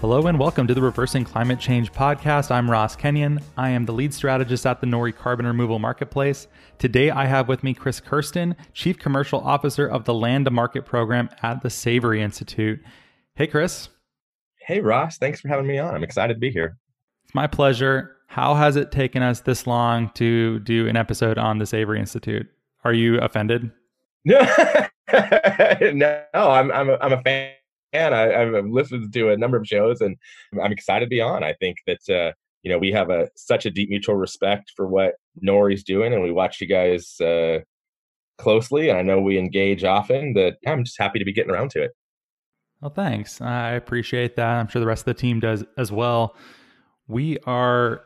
Hello and welcome to the Reversing Climate Change podcast. I'm Ross Kenyon. I am the lead strategist at the Nori Carbon Removal Marketplace. Today I have with me Chris Kerston, Chief Commercial Officer of the Land to Market program at the Savory Institute. Hey, Chris. Hey, Ross. Thanks for having me on. I'm excited to be here. It's my pleasure. How has it taken us this long to do an episode on the Savory Institute? Are you offended? no, I'm I'm a, I'm a fan and I, have listened to a number of shows, and I'm excited to be on. I think that uh, you know we have a such a deep mutual respect for what Nori's doing, and we watch you guys uh, closely. And I know we engage often. That I'm just happy to be getting around to it. Well, thanks. I appreciate that. I'm sure the rest of the team does as well we are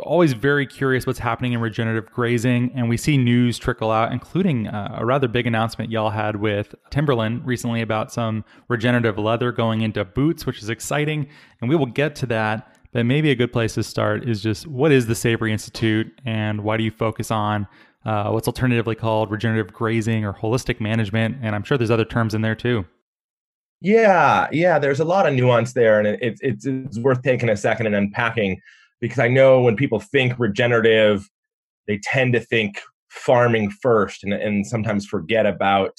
always very curious what's happening in regenerative grazing and we see news trickle out including uh, a rather big announcement y'all had with timberland recently about some regenerative leather going into boots which is exciting and we will get to that. But maybe a good place to start is just what is the savory institute and why do you focus on uh, what's alternatively called regenerative grazing or holistic management? And i'm sure there's other terms in there too yeah, yeah. There's a lot of nuance there, and it, it's it's worth taking a second and unpacking because I know when people think regenerative, they tend to think farming first, and and sometimes forget about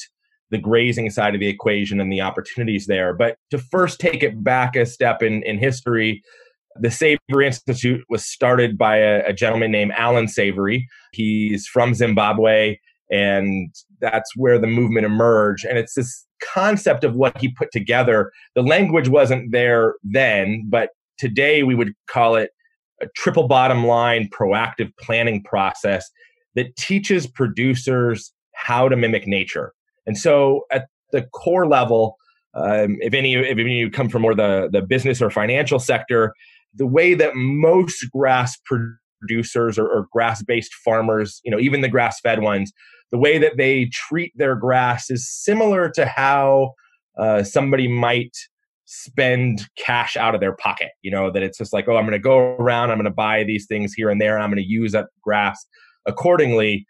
the grazing side of the equation and the opportunities there. But to first take it back a step in in history, the Savory Institute was started by a, a gentleman named Alan Savory. He's from Zimbabwe, and that's where the movement emerged. And it's this concept of what he put together, the language wasn't there then, but today we would call it a triple bottom line proactive planning process that teaches producers how to mimic nature. And so at the core level, um, if any if any of you come from more the, the business or financial sector, the way that most grass producers or, or grass-based farmers, you know, even the grass-fed ones, the way that they treat their grass is similar to how uh, somebody might spend cash out of their pocket. You know, that it's just like, oh, I'm going to go around, I'm going to buy these things here and there, and I'm going to use up grass accordingly.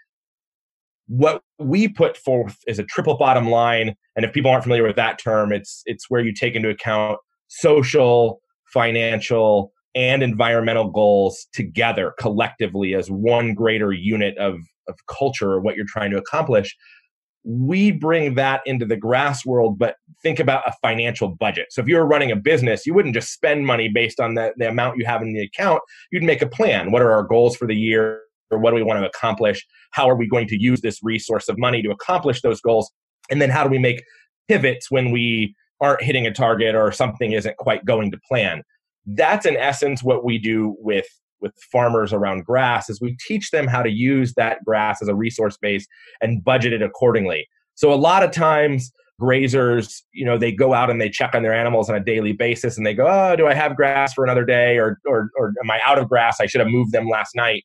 What we put forth is a triple bottom line, and if people aren't familiar with that term, it's it's where you take into account social, financial, and environmental goals together collectively as one greater unit of of culture or what you're trying to accomplish we bring that into the grass world but think about a financial budget. So if you're running a business you wouldn't just spend money based on the, the amount you have in the account. You'd make a plan. What are our goals for the year? Or what do we want to accomplish? How are we going to use this resource of money to accomplish those goals? And then how do we make pivots when we aren't hitting a target or something isn't quite going to plan? That's in essence what we do with with farmers around grass is we teach them how to use that grass as a resource base and budget it accordingly. So a lot of times grazers, you know, they go out and they check on their animals on a daily basis and they go, "Oh, do I have grass for another day or or or am I out of grass? I should have moved them last night."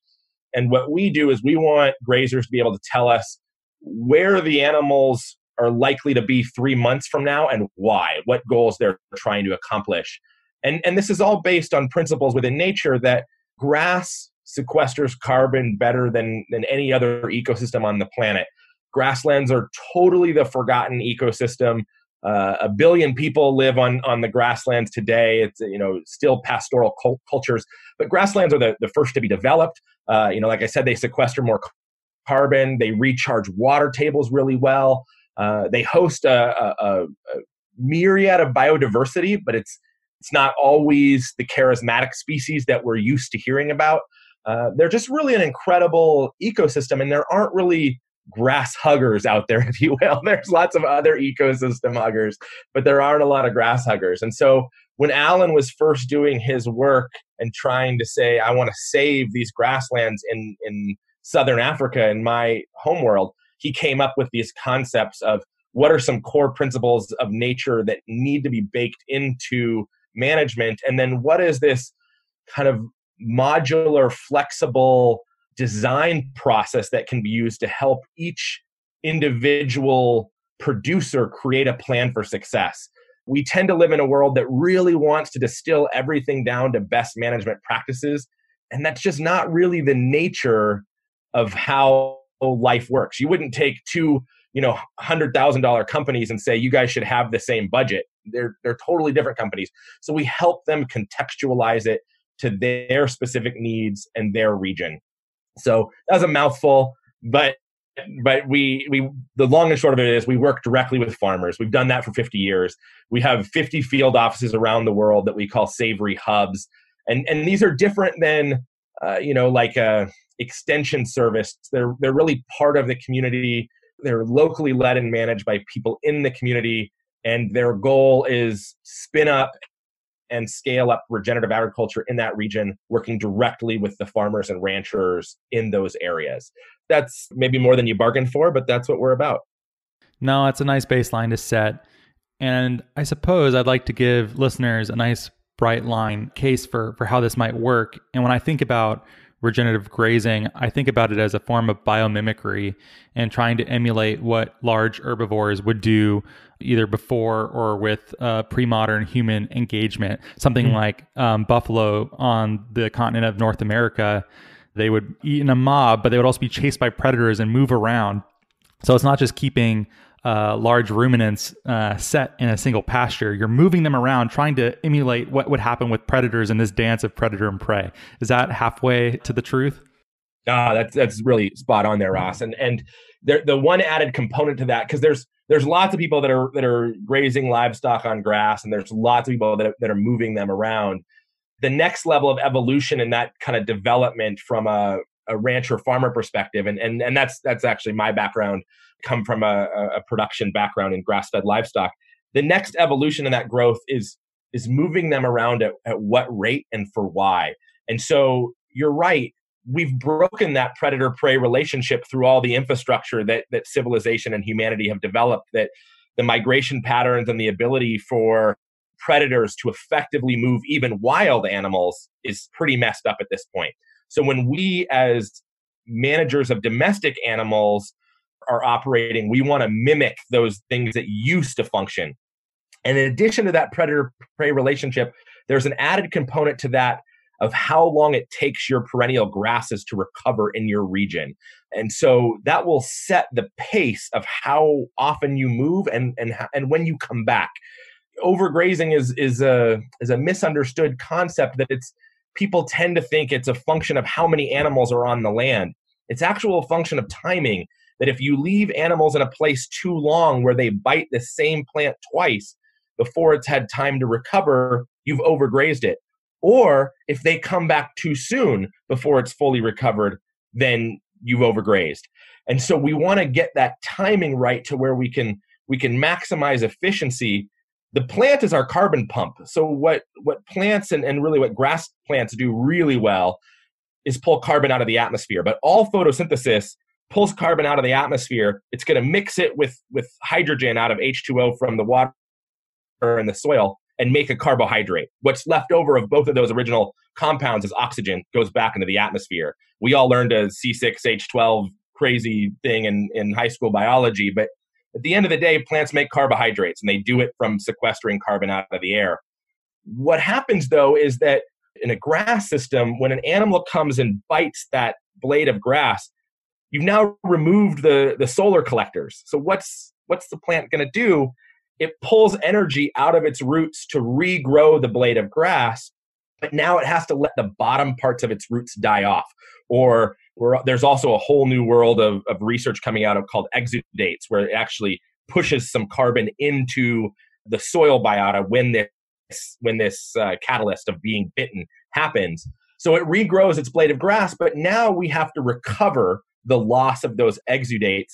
And what we do is we want grazers to be able to tell us where the animals are likely to be 3 months from now and why, what goals they're trying to accomplish. And and this is all based on principles within nature that grass sequesters carbon better than, than any other ecosystem on the planet. Grasslands are totally the forgotten ecosystem. Uh, a billion people live on, on the grasslands today. It's you know still pastoral cult- cultures, but grasslands are the, the first to be developed. Uh, you know, like I said, they sequester more carbon. They recharge water tables really well. Uh, they host a, a, a, myriad of biodiversity, but it's it's not always the charismatic species that we're used to hearing about. uh, they're just really an incredible ecosystem, and there aren't really grass huggers out there, if you will. There's lots of other ecosystem huggers, but there aren't a lot of grass huggers. And so when Alan was first doing his work and trying to say, I want to save these grasslands in, in Southern Africa, in my homeworld, he came up with these concepts of what are some core principles of nature that need to be baked into management. And then what is this kind of modular flexible design process that can be used to help each individual producer create a plan for success? We tend to live in a world that really wants to distill everything down to best management practices. And that's just not really the nature of how life works. You wouldn't take two you know hundred thousand dollar companies and say you guys should have the same budget. They're they're totally different companies. So we help them contextualize it to their specific needs and their region. So that was a mouthful, but but we we the long and short of it is we work directly with farmers. We've done that for 50 years. We have 50 field offices around the world that we call savory hubs, and and these are different than uh, you know like a extension service. They're they're really part of the community they're locally led and managed by people in the community and their goal is spin up and scale up regenerative agriculture in that region working directly with the farmers and ranchers in those areas. That's maybe more than you bargained for but that's what we're about. No it's a nice baseline to set. And i suppose i'd like to give listeners a nice bright line case for for how this might work. And when i think about regenerative grazing, I think about it as a form of biomimicry and trying to emulate what large herbivores would do either before or with uh, pre modern human engagement. Something mm-hmm. like um, buffalo on the continent of North America. They would eat in a mob, but they would also be chased by predators and move around. So it's not just keeping uh, large ruminants uh, set in a single pasture. You're moving them around, trying to emulate what would happen with predators in this dance of predator and prey. Is that halfway to the truth? Ah, that's that's really spot on there, Ross. And and there, the one added component to that because there's there's lots of people that are that are grazing livestock on grass, and there's lots of people that are, that are moving them around. The next level of evolution and that kind of development from a, a rancher farmer perspective, and and and that's that's actually my background come from a, a production background in grass-fed livestock. The next evolution in that growth is is moving them around at, at what rate and for why. And so you're right. We've broken that predator prey relationship through all the infrastructure that, that civilization and humanity have developed, that the migration patterns and the ability for predators to effectively move even wild animals is pretty messed up at this point. So when we, as managers of domestic animals, are operating, we want to mimic those things that used to function. And in addition to that predator prey relationship, there's an added component to that of how long it takes your perennial grasses to recover in your region. And so that will set the pace of how often you move and and and when you come back. Overgrazing is is a is a misunderstood concept that it's people tend to think it's a function of how many animals are on the land. It's actual function of timing that if you leave animals in a place too long where they bite the same plant twice before it's had time to recover, you've overgrazed it. Or if they come back too soon before it's fully recovered, then you've overgrazed. And so we want to get that timing right to where we can we can maximize efficiency. The plant is our carbon pump. So what what plants and, and really what grass plants do really well is pull carbon out of the atmosphere. But all photosynthesis pulls carbon out of the atmosphere, it's going to mix it with with hydrogen out of H2O from the water and the soil and make a carbohydrate. What's left over of both of those original compounds is oxygen, goes back into the atmosphere. We all learned a C6H12 crazy thing in, in high school biology, but at the end of the day, plants make carbohydrates and they do it from sequestering carbon out of the air. What happens though is that in a grass system, when an animal comes and bites that blade of grass, you've now removed the the solar collectors. So what's what's the plant going to do? It pulls energy out of its roots to regrow the blade of grass but now it has to let the bottom parts of its roots die off. Or there's also a whole new world of, of research coming out of called exudates where it actually pushes some carbon into the soil biota when this when this uh, catalyst of being bitten happens. So it regrows its blade of grass, but now we have to recover the loss of those exudates.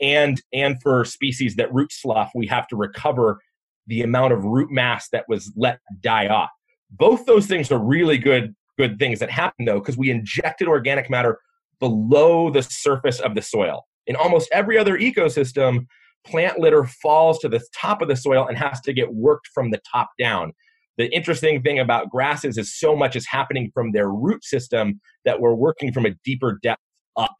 And, and for species that root slough, we have to recover the amount of root mass that was let die off. Both those things are really good good things that happen though because we injected organic matter below the surface of the soil. In almost every other ecosystem, plant litter falls to the top of the soil and has to get worked from the top down. The interesting thing about grasses is so much is happening from their root system that we're working from a deeper depth up.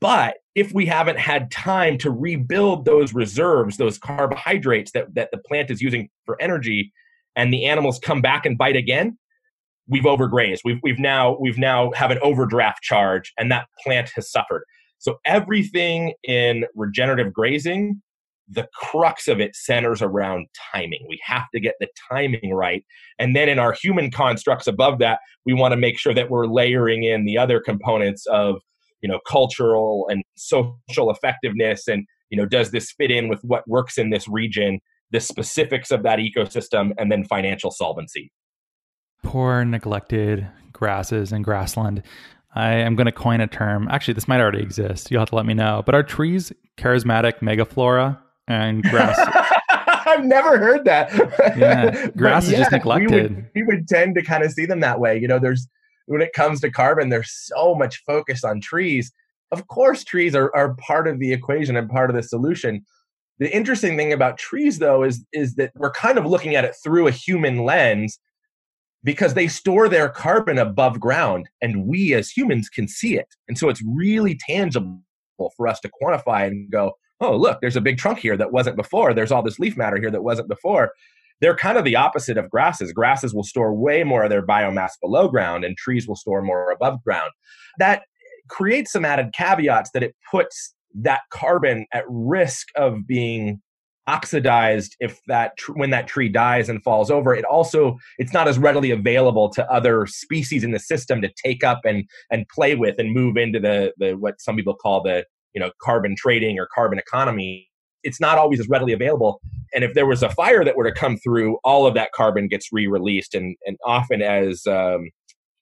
But if we haven't had time to rebuild those reserves, those carbohydrates that, that the plant is using for energy, and the animals come back and bite again, we've overgrazed. We've, we've now we've now have an overdraft charge, and that plant has suffered. So everything in regenerative grazing, the crux of it centers around timing. We have to get the timing right. And then in our human constructs above that, we want to make sure that we're layering in the other components of, you know, cultural and social effectiveness and, you know, does this fit in with what works in this region, the specifics of that ecosystem, and then financial solvency. Poor neglected grasses and grassland. I am going to coin a term. Actually, this might already exist. You'll have to let me know. But are trees charismatic megaflora and grass? I've never heard that. yeah, grass is just neglected. We would, we would tend to kind of see them that way. You know, there's when it comes to carbon, there's so much focus on trees. Of course, trees are, are part of the equation and part of the solution. The interesting thing about trees, though, is is that we're kind of looking at it through a human lens because they store their carbon above ground and we as humans can see it. And so it's really tangible for us to quantify and go, oh, look, there's a big trunk here that wasn't before. There's all this leaf matter here that wasn't before. They're kind of the opposite of grasses. Grasses will store way more of their biomass below ground, and trees will store more above ground. That creates some added caveats that it puts that carbon at risk of being oxidized if that tr- when that tree dies and falls over it also it's not as readily available to other species in the system to take up and and play with and move into the the what some people call the you know carbon trading or carbon economy it's not always as readily available and if there was a fire that were to come through all of that carbon gets re-released and and often as um,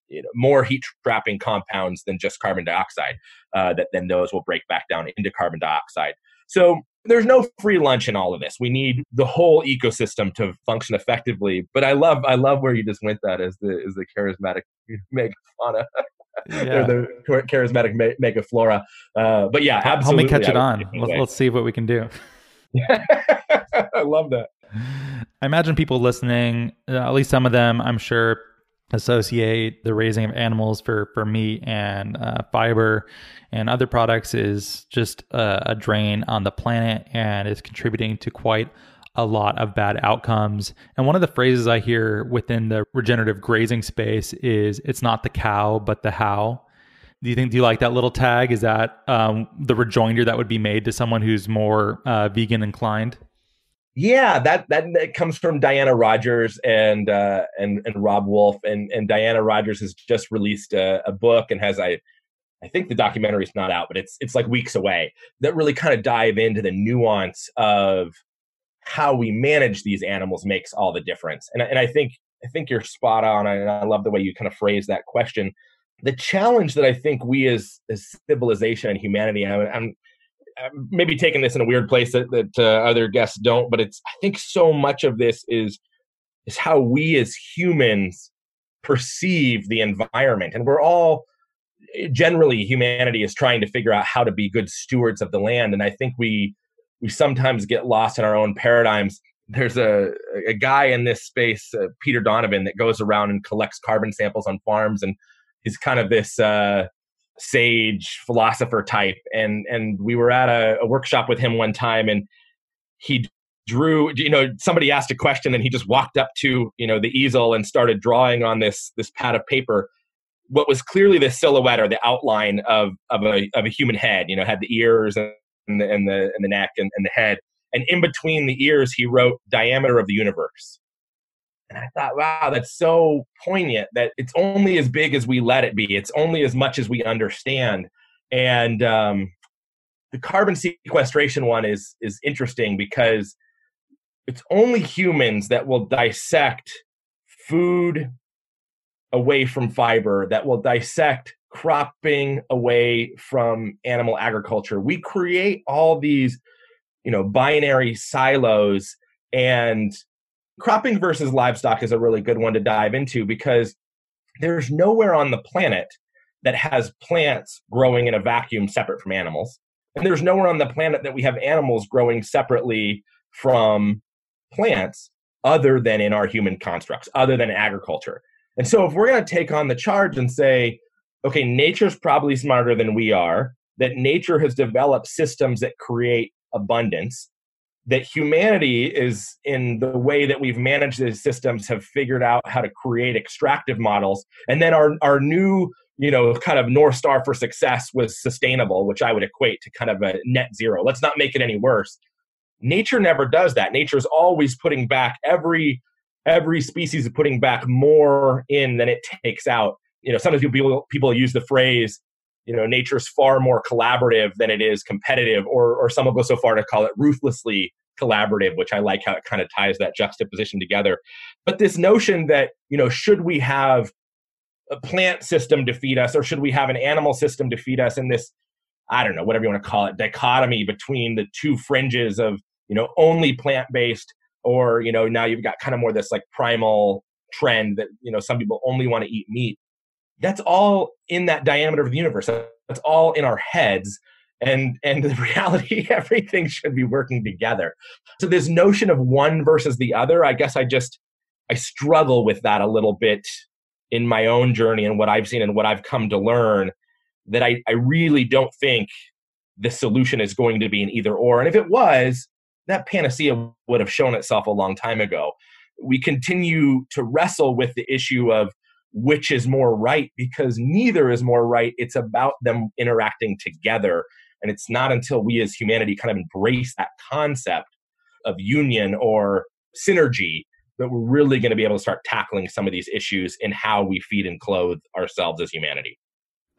you know more heat trapping compounds than just carbon dioxide uh, that then those will break back down into carbon dioxide so there's no free lunch in all of this. We need the whole ecosystem to function effectively. But I love I love where you just went that as the as the charismatic megafauna. Yeah. the charismatic me- megaflora. Uh, but yeah, absolutely. Help me catch it on. Let's, let's see what we can do. I love that. I imagine people listening, uh, at least some of them, I'm sure, associate the raising of animals for for meat and uh, fiber and other products is just a, a, drain on the planet and is contributing to quite a lot of bad outcomes. And one of the phrases I hear within the regenerative grazing space is "It's not the cow, but the how." Do you think? Do you like that little tag? Is that um, the rejoinder that would be made to someone who's more uh, vegan inclined? Yeah, that, that that comes from Diana Rodgers and uh, and and Robb Wolf, and and Diana Rodgers has just released a, a book and has I I think the documentary is not out, but it's it's like weeks away. That really kind of dive into the nuance of how we manage these animals makes all the difference. And and I think I think you're spot on, and I love the way you kind of phrase that question. The challenge that I think we as as civilization and humanity, I'm, I'm maybe taking this in a weird place that, that uh, other guests don't, but it's I think so much of this is is how we as humans perceive the environment, and we're all generally humanity is trying to figure out how to be good stewards of the land, and I think we we sometimes get lost in our own paradigms. There's a a guy in this space, uh, Peter Donovan, that goes around and collects carbon samples on farms, and he's kind of this. Uh, sage philosopher type and and we were at a, a, workshop with him one time and he drew you know somebody asked a question and he just walked up to you know the easel and started drawing on this this pad of paper what was clearly the silhouette or the outline of of a of a human head you know had the ears and the and the, and the neck and, and the head and in between the ears he wrote diameter of the universe and I thought, wow, that's so poignant that it's only as big as we let it be. It's only as much as we understand. And um, the carbon sequestration one is is interesting because it's only humans that will dissect food away from fiber, that will dissect cropping away from animal agriculture. We create all these, you know, binary silos and cropping versus livestock is a really good one to dive into because there's nowhere on the planet that has plants growing in a vacuum separate from animals. And there's nowhere on the planet that we have animals growing separately from plants other than in our human constructs, other than agriculture. And so if we're going to take on the charge and say, okay, nature's probably smarter than we are, that nature has developed systems that create abundance, that humanity is in the way that we've managed these systems have figured out how to create extractive models and then our our new you know kind of north star for success was sustainable which i would equate to kind of a net zero. Let's not make it any worse. Nature never does that. Nature is always putting back every every species is putting back more in than it takes out. You know sometimes people people use the phrase you know nature's far more collaborative than it is competitive or or some will go so far to call it ruthlessly collaborative which i like how it kind of ties that juxtaposition together. But this notion that you know should we have a plant system to feed us or should we have an animal system to feed us in this i don't know whatever you want to call it dichotomy between the two fringes of you know only plant based or you know now you've got kind of more this like primal trend that you know some people only want to eat meat. That's all in that diameter of the universe. That's all in our heads and and the reality everything should be working together. So this notion of one versus the other i guess i just i struggle with that a little bit in my own journey and what i've seen and what i've come to learn that i, I really don't think the solution is going to be an either or. And if it was that panacea would have shown itself a long time ago we continue to wrestle with the issue of which is more right because neither is more right. It's about them interacting together. And it's not until we as humanity kind of embrace that concept of union or synergy that we're really going to be able to start tackling some of these issues in how we feed and clothe ourselves as humanity.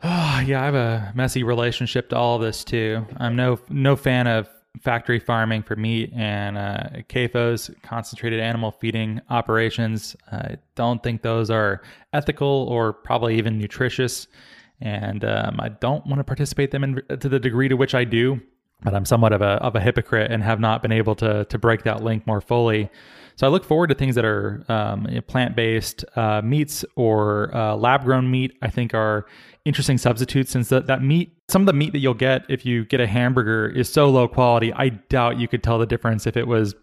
Yeah, I have a messy relationship to all of this too. I'm no no fan of factory farming for meat and uh, CAFOs, concentrated animal feeding operations. I don't think those are ethical or probably even nutritious. And um, I don't want to participate them in, to the degree to which I do. But I'm somewhat of a, of a hypocrite and have not been able to, to break that link more fully. So I look forward to things that are um, plant based uh, meats or uh, lab grown meat. I think are interesting substitutes since that, that meat, some of the meat that you'll get if you get a hamburger is so low quality. I doubt you could tell the difference if it was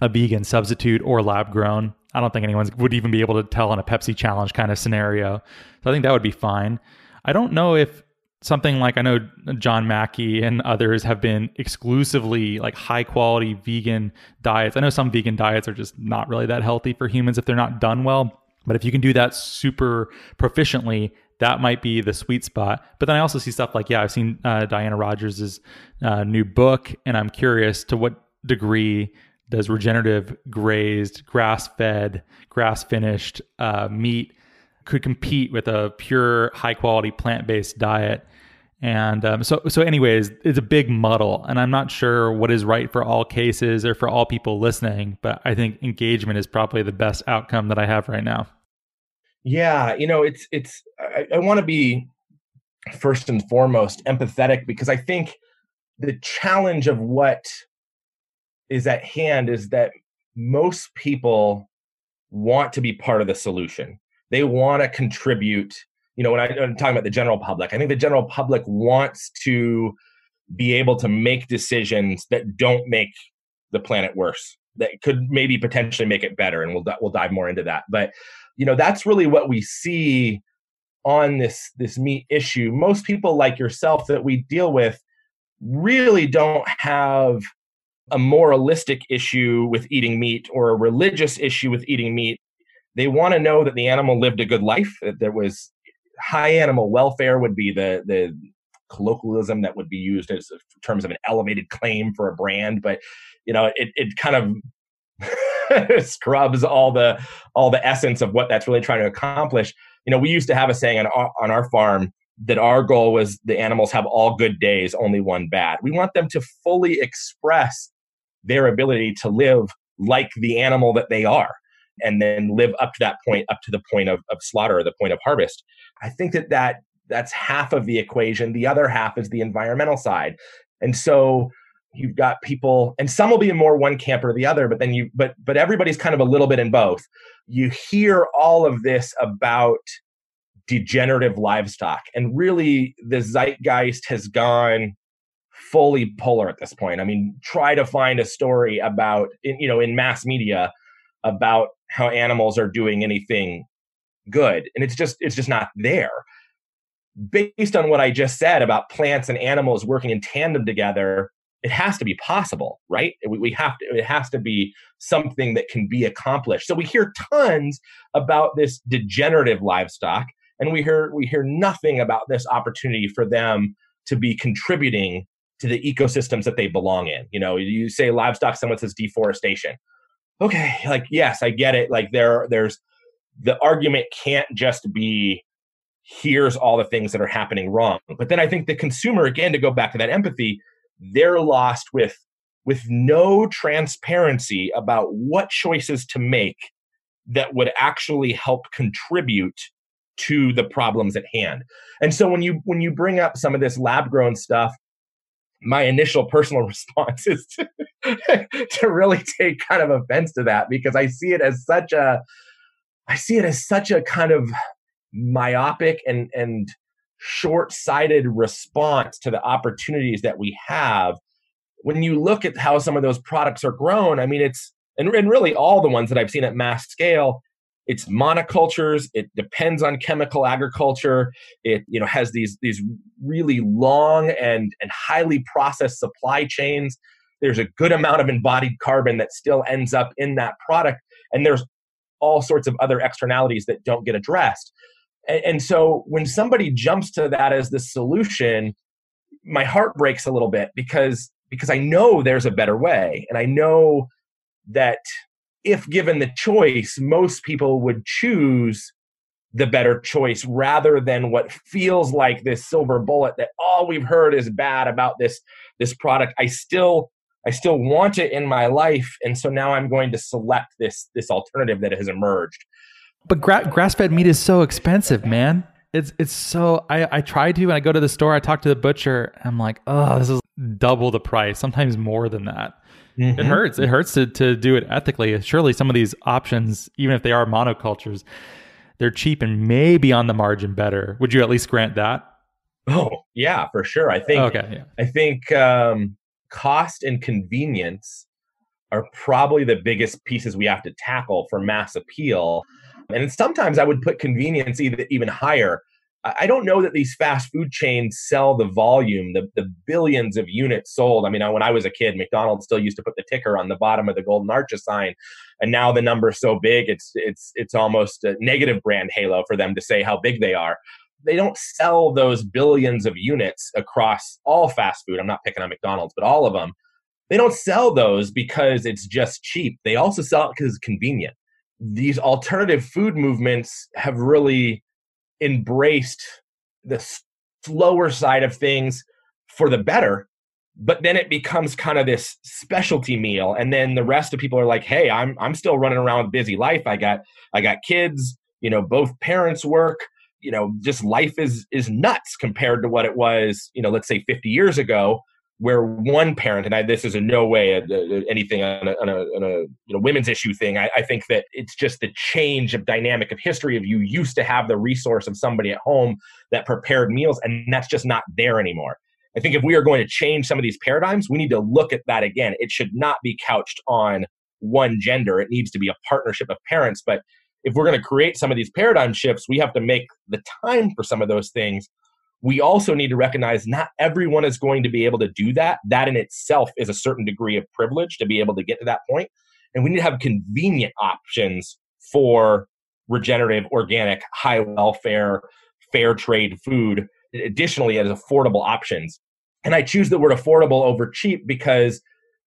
a vegan substitute or lab grown. I don't think anyone would even be able to tell in a Pepsi challenge kind of scenario. So I think that would be fine. I don't know if something like I know John Mackey and others have been exclusively like high quality vegan diets. I know some vegan diets are just not really that healthy for humans if they're not done well. But if you can do that super proficiently, that might be the sweet spot. But then I also see stuff like, yeah, I've seen uh, Diana Rodgers's uh, new book, and I'm curious to what degree does regenerative, grazed, grass fed, grass finished uh, meat could compete with a pure, high quality plant based diet. And um, so, so, anyways, it's a big muddle, and I'm not sure what is right for all cases or for all people listening. But I think engagement is probably the best outcome that I have right now. Yeah, you know, it's it's. I, I want to be first and foremost empathetic because I think the challenge of what is at hand is that most people want to be part of the solution they want to contribute. You know, when I, am talking about the general public, I think the general public wants to be able to make decisions that don't make the planet worse, that could maybe potentially make it better, and we'll we'll dive more into that. But you know, that's really what we see on this this meat issue. Most people like yourself that we deal with really don't have a moralistic issue with eating meat or a religious issue with eating meat they want to know that the animal lived a good life, that there was high animal welfare would be the the colloquialism that would be used as in terms of an elevated claim for a brand, but you know, it it kind of scrubs all the all the essence of what that's really trying to accomplish. You know, we used to have a saying on our, on our farm that our goal was the animals have all good days, only one bad. We want them to fully express their ability to live like the animal that they are and then live up to that point, up to the point of, of slaughter the point of harvest. I think that, that that's half of the equation. The other half is the environmental side. And so you've got people and some will be more one camp or the other but then you but but everybody's kind of a little bit in both. You hear all of this about degenerative livestock and really the zeitgeist has gone fully polar at this point. I mean try to find a story about you know in mass media about how animals are doing anything good and it's just it's just not there. Based on what i just said about plants and animals working in tandem together it has to be possible, right? We, we have to, it has to be something that can be accomplished. So we hear tons about this degenerative livestock, and we hear we hear nothing about this opportunity for them to be contributing to the ecosystems that they belong in. You know, you say livestock, someone says deforestation. Okay, like yes, I get it. Like there, there's the argument can't just be here's all the things that are happening wrong. But then I think the consumer, again, to go back to that empathy, they're lost with with no transparency about what choices to make that would actually help contribute to the problems at hand. And so when you when you bring up some of this lab grown stuff, my initial personal response is to, to really take kind of offense to that because I see it as such a I see it as such a kind of myopic and and short-sighted response to the opportunities that we have. When you look at how some of those products are grown i mean it's and, and really all the ones that i've seen at mass scale it's monocultures it depends on chemical agriculture it you know has these these really long and and highly processed supply chains. There's a good amount of embodied carbon that still ends up in that product and there's all sorts of other externalities that don't get addressed and, so when somebody jumps to that as the solution, my heart breaks a little bit because because I know there's a better way. And I know that if given the choice, most people would choose the better choice rather than what feels like this silver bullet that all we've heard is bad about this this product. I still I still want it in my life and so now I'm going to select this this alternative that has emerged. But gra- grass fed meat is so expensive, man. It's it's so I I try to when I go to the store, I talk to the butcher. I'm like, oh, this is double the price, sometimes more than that. Mm-hmm. It hurts. It hurts to to do it ethically. Surely some of these options, even if they are monocultures, they're cheap and maybe on the margin better. Would you at least grant that? Oh yeah, for sure. I think. Okay. Yeah. I think um, cost and convenience are probably the biggest pieces we have to tackle for mass appeal. And sometimes I would put convenience even higher. I don't know that these fast food chains sell the volume, the, the billions of units sold. I mean, when I was a kid, McDonald's still used to put the ticker on the bottom of the Golden Arches sign, and now the number's so big, it's it's it's almost a negative brand halo for them to say how big they are. They don't sell those billions of units across all fast food. I'm not picking on McDonald's, but all of them. They don't sell those because it's just cheap. They also sell it because it's convenient these alternative food movements have really embraced the slower side of things for the better but then it becomes kind of this specialty meal and then the rest of people are like hey i'm i'm still running around with busy life. I got i got kids you know both parents work you know just life is is nuts compared to what it was you know let's say 50 years ago where one parent, and I, this is in no way a, a, anything on a, on on a you know, women's issue thing. I, I, think that it's just the change of dynamic of history of you used to have the resource of somebody at home that prepared meals, and that's just not there anymore. I think if we are going to change some of these paradigms, we need to look at that again. It should not be couched on one gender. It needs to be a partnership of parents. But if we're going to create some of these paradigm shifts, we have to make the time for some of those things we also need to recognize not everyone is going to be able to do that. That in itself is a certain degree of privilege to be able to get to that point. And we need to have convenient options for regenerative, organic, high welfare, fair trade food, additionally, as affordable options. And I choose the word affordable over cheap because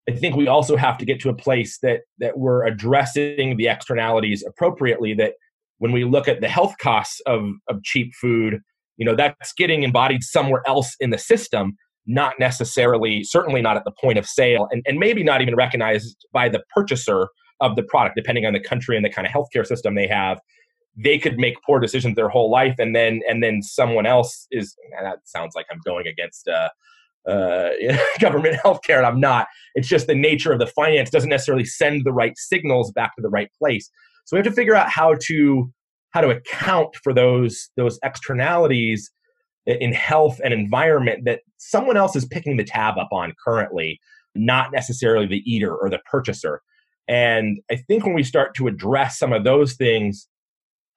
I think we also have to get to a place that that we're addressing the externalities appropriately. That when we look at the health costs of, of cheap food, you know that's getting embodied somewhere else in the system not necessarily certainly not at the point of sale and, and maybe not even recognized by the purchaser of the product, depending on the country and the kind of healthcare system they have. They could make poor decisions their whole life, and then and then someone else is. that sounds like I'm going against uh, uh, government healthcare, and I'm not. It's just the nature of the finance doesn't necessarily send the right signals back to the right place. So we have to figure out how to how to account for those those externalities in health and environment that someone else is picking the tab up on currently, not necessarily the eater or the purchaser. And I think when we start to address some of those things,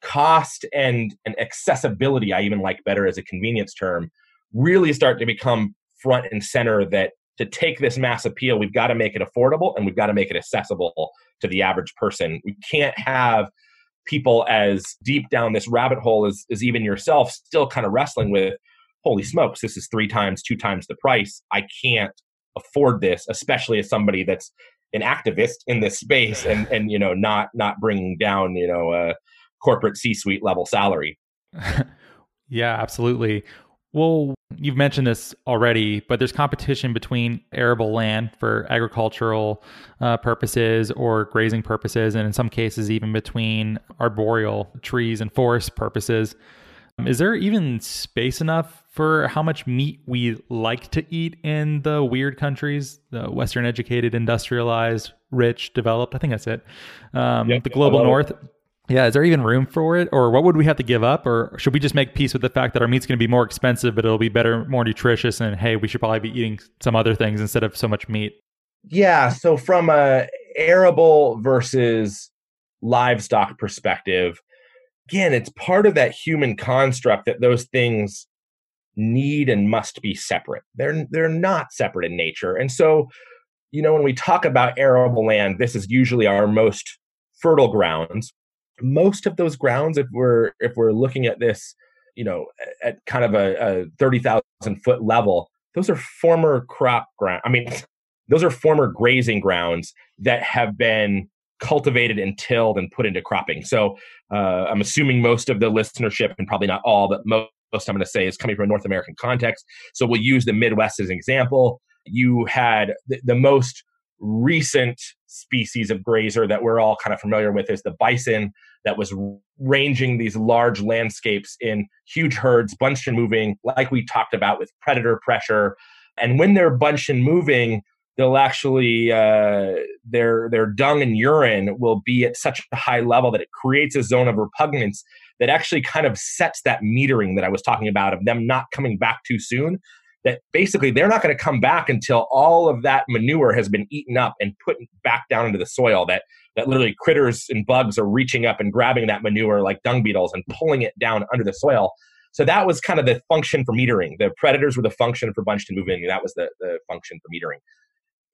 cost and, and accessibility, I even like better as a convenience term, really start to become front and center that to take this mass appeal, we've got to make it affordable and we've got to make it accessible to the average person. We can't have people as deep down this rabbit hole as, as even yourself still kind of wrestling with holy smokes this is three times two times the price. I can't afford this especially as somebody that's an activist in this space and and you know not not bringing down you know a corporate c-suite level salary. Yeah absolutely well, you've mentioned this already, but there's competition between arable land for agricultural uh, purposes or grazing purposes, and in some cases, even between arboreal trees and forest purposes. Is there even space enough for how much meat we like to eat in the weird countries, the Western educated, industrialized, rich, developed? I think that's it. Um, yep, the global north. It. Yeah, is there even room for it, or what would we have to give up, or should we just make peace with the fact that our meat's going to be more expensive, but it'll be better, more nutritious, and hey, we should probably be eating some other things instead of so much meat? Yeah. So from a arable versus livestock perspective, again, it's part of that human construct that those things need and must be separate. They're they're not separate in nature, and so you know when we talk about arable land, this is usually our most fertile grounds most of those grounds, if we're if we're looking at this, you know, at kind of a, a thirty thousand foot level, those are former crop ground. I mean, those are former grazing grounds that have been cultivated and tilled and put into cropping. So uh, I'm assuming most of the listenership, and probably not all, but most, most I'm going to say is coming from a North American context. So we'll use the Midwest as an example. You had the, the most recent species of grazer that we're all kind of familiar with is the bison that was ranging these large landscapes in huge herds, bunched and moving, like we talked about with predator pressure. And when they're bunched and moving, they'll actually uh, their their dung and urine will be at such a high level that it creates a zone of repugnance that actually kind of sets that metering that I was talking about of them not coming back too soon that basically they're not going to come back until all of that manure has been eaten up and put back down into the soil that that literally critters and bugs are reaching up and grabbing that manure like dung beetles and pulling it down under the soil so that was kind of the function for metering the predators were the function for bunch bunched and moving that was the, the function for metering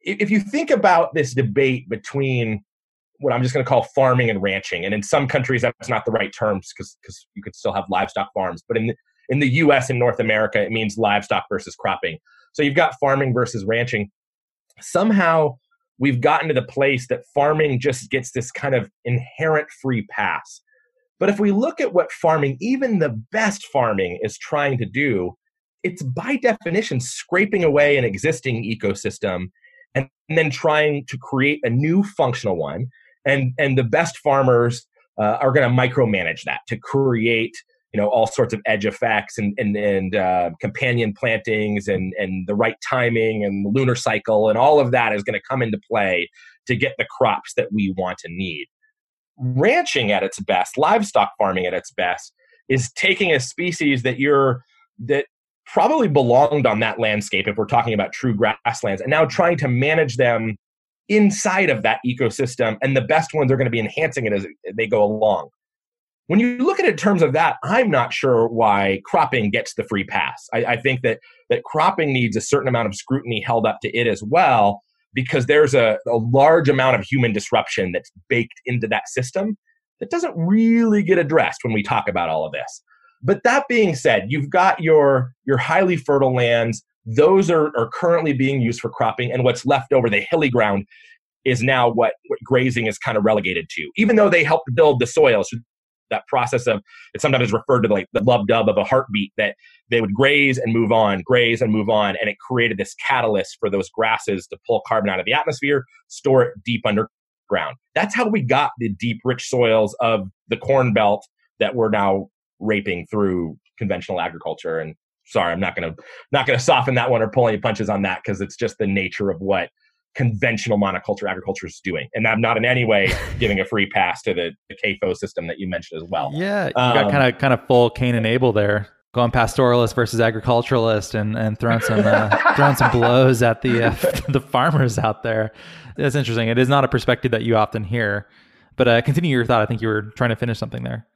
if you think about this debate between what I'm just going to call farming and ranching. And in some countries, that's not the right terms because because you could still have livestock farms. But in in the US and North America, it means livestock versus cropping. So you've got farming versus ranching. Somehow we've gotten to the place that farming just gets this kind of inherent free pass. But if we look at what farming, even the best farming, is trying to do, it's by definition scraping away an existing ecosystem and, and then trying to create a new functional one. And, and the best farmers uh, are going to micromanage that to create you know all sorts of edge effects and and, and uh, companion plantings and and the right timing and the lunar cycle and all of that is going to come into play to get the crops that we want to need. Ranching at its best livestock farming at its best is taking a species that you're that probably belonged on that landscape if we're talking about true grasslands and now trying to manage them inside of that ecosystem and the best ones are going to be enhancing it as they go along when you look at it in terms of that, I'm not sure why cropping gets the free pass. I, I, think that that cropping needs a certain amount of scrutiny held up to it as well, because there's a, a large amount of human disruption that's baked into that system that doesn't really get addressed when we talk about all of this. But that being said, you've got your your highly fertile lands; those are, are currently being used for cropping, and what's left over, the hilly ground, is now what, what grazing is kind of relegated to. Even though they helped build the soil, so that process of it sometimes is referred to like the lub dub of a heartbeat that they would graze and move on, graze and move on, and it created this catalyst for those grasses to pull carbon out of the atmosphere, store it deep underground. That's how we got the deep, rich soils of the corn belt that we're now raping through conventional agriculture. And sorry, I'm not gonna not gonna soften that one or pull any punches on that because it's just the nature of what conventional monoculture agriculture is doing. And I'm not in any way giving a free pass to the, the CAFO system that you mentioned as well. Yeah, you um, got kind of kind of full Cain and Abel there, going pastoralist versus agriculturalist, and and throwing some uh, throwing some blows at the uh, the farmers out there. That's interesting. It is not a perspective that you often hear. But uh, continue your thought. I think you were trying to finish something there.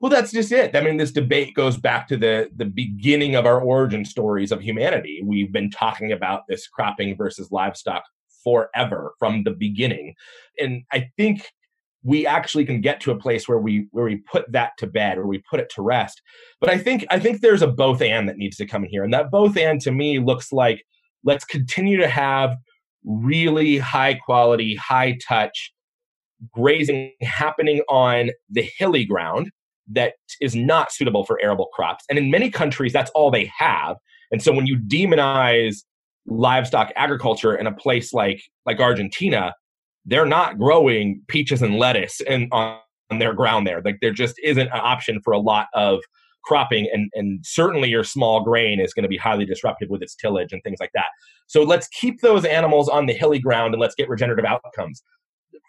Well, that's just it. I mean, this debate goes back to the the beginning of our origin stories of humanity. We've been talking about this cropping versus livestock forever from the beginning, and I think we actually can get to a place where we where we put that to bed or we put it to rest. But I think I think there's a both and that needs to come in here, and that both and to me looks like let's continue to have really high quality, high touch grazing happening on the hilly ground that is not suitable for arable crops. And in many countries, that's all they have. And so when you demonize livestock agriculture in a place like like Argentina, they're not growing peaches and lettuce and on, on their ground there. Like there just isn't an option for a lot of cropping and and certainly your small grain is going to be highly disruptive with its tillage and things like that. So let's keep those animals on the hilly ground and let's get regenerative outcomes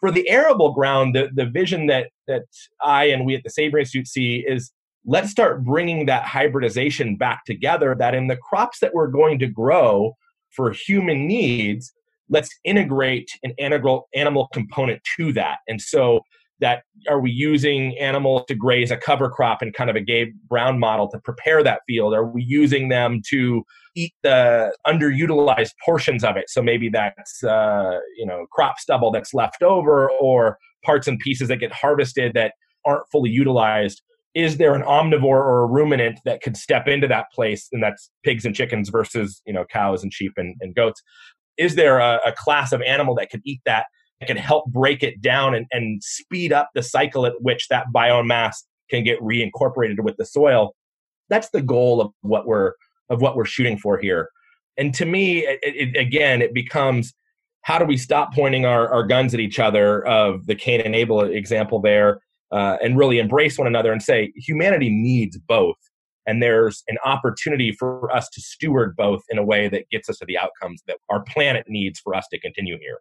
for the arable ground, the, the vision that that I and we at the Savory Institute see is let's start bringing that hybridization back together. That in the crops that we're going to grow for human needs, let's integrate an animal animal component to that. And so that are we using animals to graze a cover crop in kind of a Gabe Brown model to prepare that field? Are we using them to eat the underutilized portions of it? So maybe that's uh, you know crop stubble that's left over or parts and pieces that get harvested that aren't fully utilized. Is there an omnivore or a ruminant that could step into that place? And that's pigs and chickens versus you know cows and sheep and, and goats. Is there a, a class of animal that could eat that that can help break it down and, and speed up the cycle at which that biomass can get reincorporated with the soil. That's the goal of what we're of what we're shooting for here. And to me, it, it, again, it becomes how do we stop pointing our, our guns at each other of the Cain and Abel example there uh, and really embrace one another and say humanity needs both. And there's an opportunity for us to steward both in a way that gets us to the outcomes that our planet needs for us to continue here.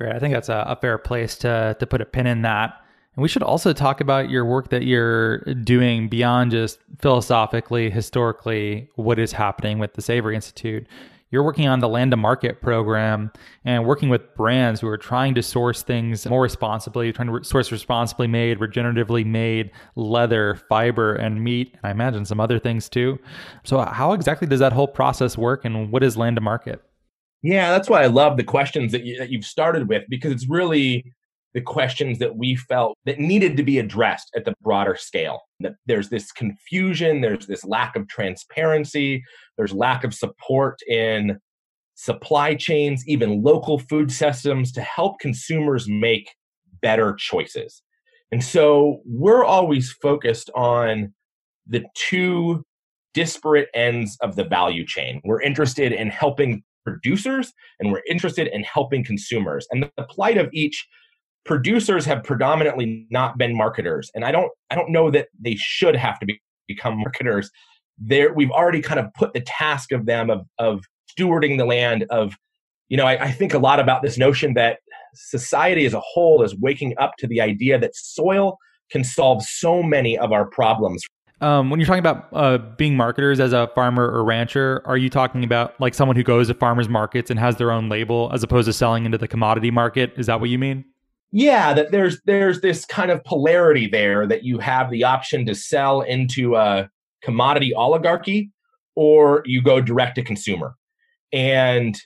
Great. I think that's a, a, fair place to to put a pin in that. And we should also talk about your work that you're doing beyond just philosophically, historically, what is happening with the Savory Institute. You're working on the land to market program and working with brands who are trying to source things more responsibly, trying to source responsibly made, regeneratively made leather, fiber, and meat, and I imagine some other things too. So, how exactly does that whole process work, and what is land to market? Yeah, that's why I love the questions that, you, that you've started with because it's really the questions that we felt that needed to be addressed at the broader scale. That there's this confusion, there's this lack of transparency, there's lack of support in supply chains, even local food systems to help consumers make better choices. And so we're always focused on the two disparate ends of the value chain. We're interested in helping producers and we're interested in helping consumers. And the plight of each producers have predominantly not been marketers. And I don't I don't know that they should have to be, become marketers. There we've already kind of put the task of them of of stewarding the land of you know, I, I think a lot about this notion that society as a whole is waking up to the idea that soil can solve so many of our problems um, when you're talking about uh, being marketers as a farmer or rancher, are you talking about like someone who goes to farmers markets and has their own label as opposed to selling into the commodity market? Is that what you mean? Yeah, that there's there's this kind of polarity there that you have the option to sell into a commodity oligarchy or you go direct to consumer. And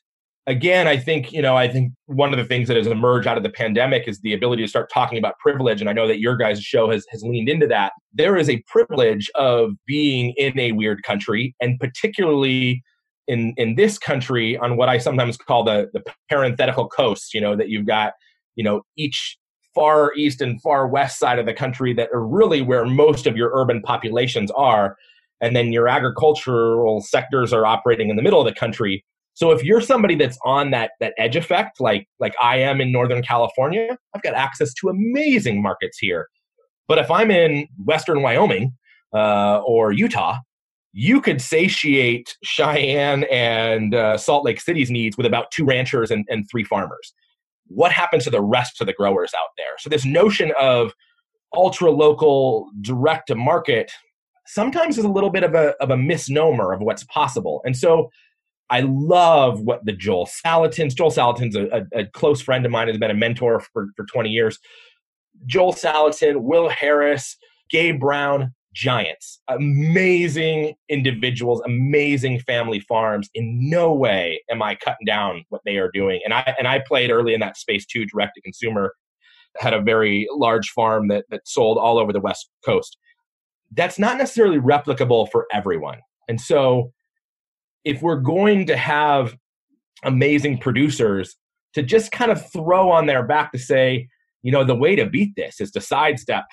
again, I think, you know, I think one of the things that has emerged out of the pandemic is the ability to start talking about privilege. And I know that your guys' show has, has leaned into that. There is a privilege of being in a weird country, and particularly in, in this country on what I sometimes call the, the parenthetical coast, you know, that you've got, you know, each far east and far west side of the country that are really where most of your urban populations are. And then your agricultural sectors are operating in the middle of the country So if you're somebody that's on that that edge effect, like like I am in Northern California, I've got access to amazing markets here. But if I'm in Western Wyoming uh, or Utah, you could satiate Cheyenne and uh, Salt Lake City's needs with about two ranchers and, and three farmers. What happens to the rest of the growers out there? So this notion of ultra local direct to market sometimes is a little bit of a, of a misnomer of what's possible. And so I love what the Joel Salatin's, Joel Salatin's a, a, a, close friend of mine, has been a mentor for, for 20 years. Joel Salatin, Will Harris, Gabe Brown, giants, amazing individuals, amazing family farms. In no way am I cutting down what they are doing. And I and I played early in that space too, direct to consumer. Had a very large farm that that sold all over the West Coast. That's not necessarily replicable for everyone. And so if we're going to have amazing producers to just kind of throw on their back to say, you know, the way to beat this is to sidestep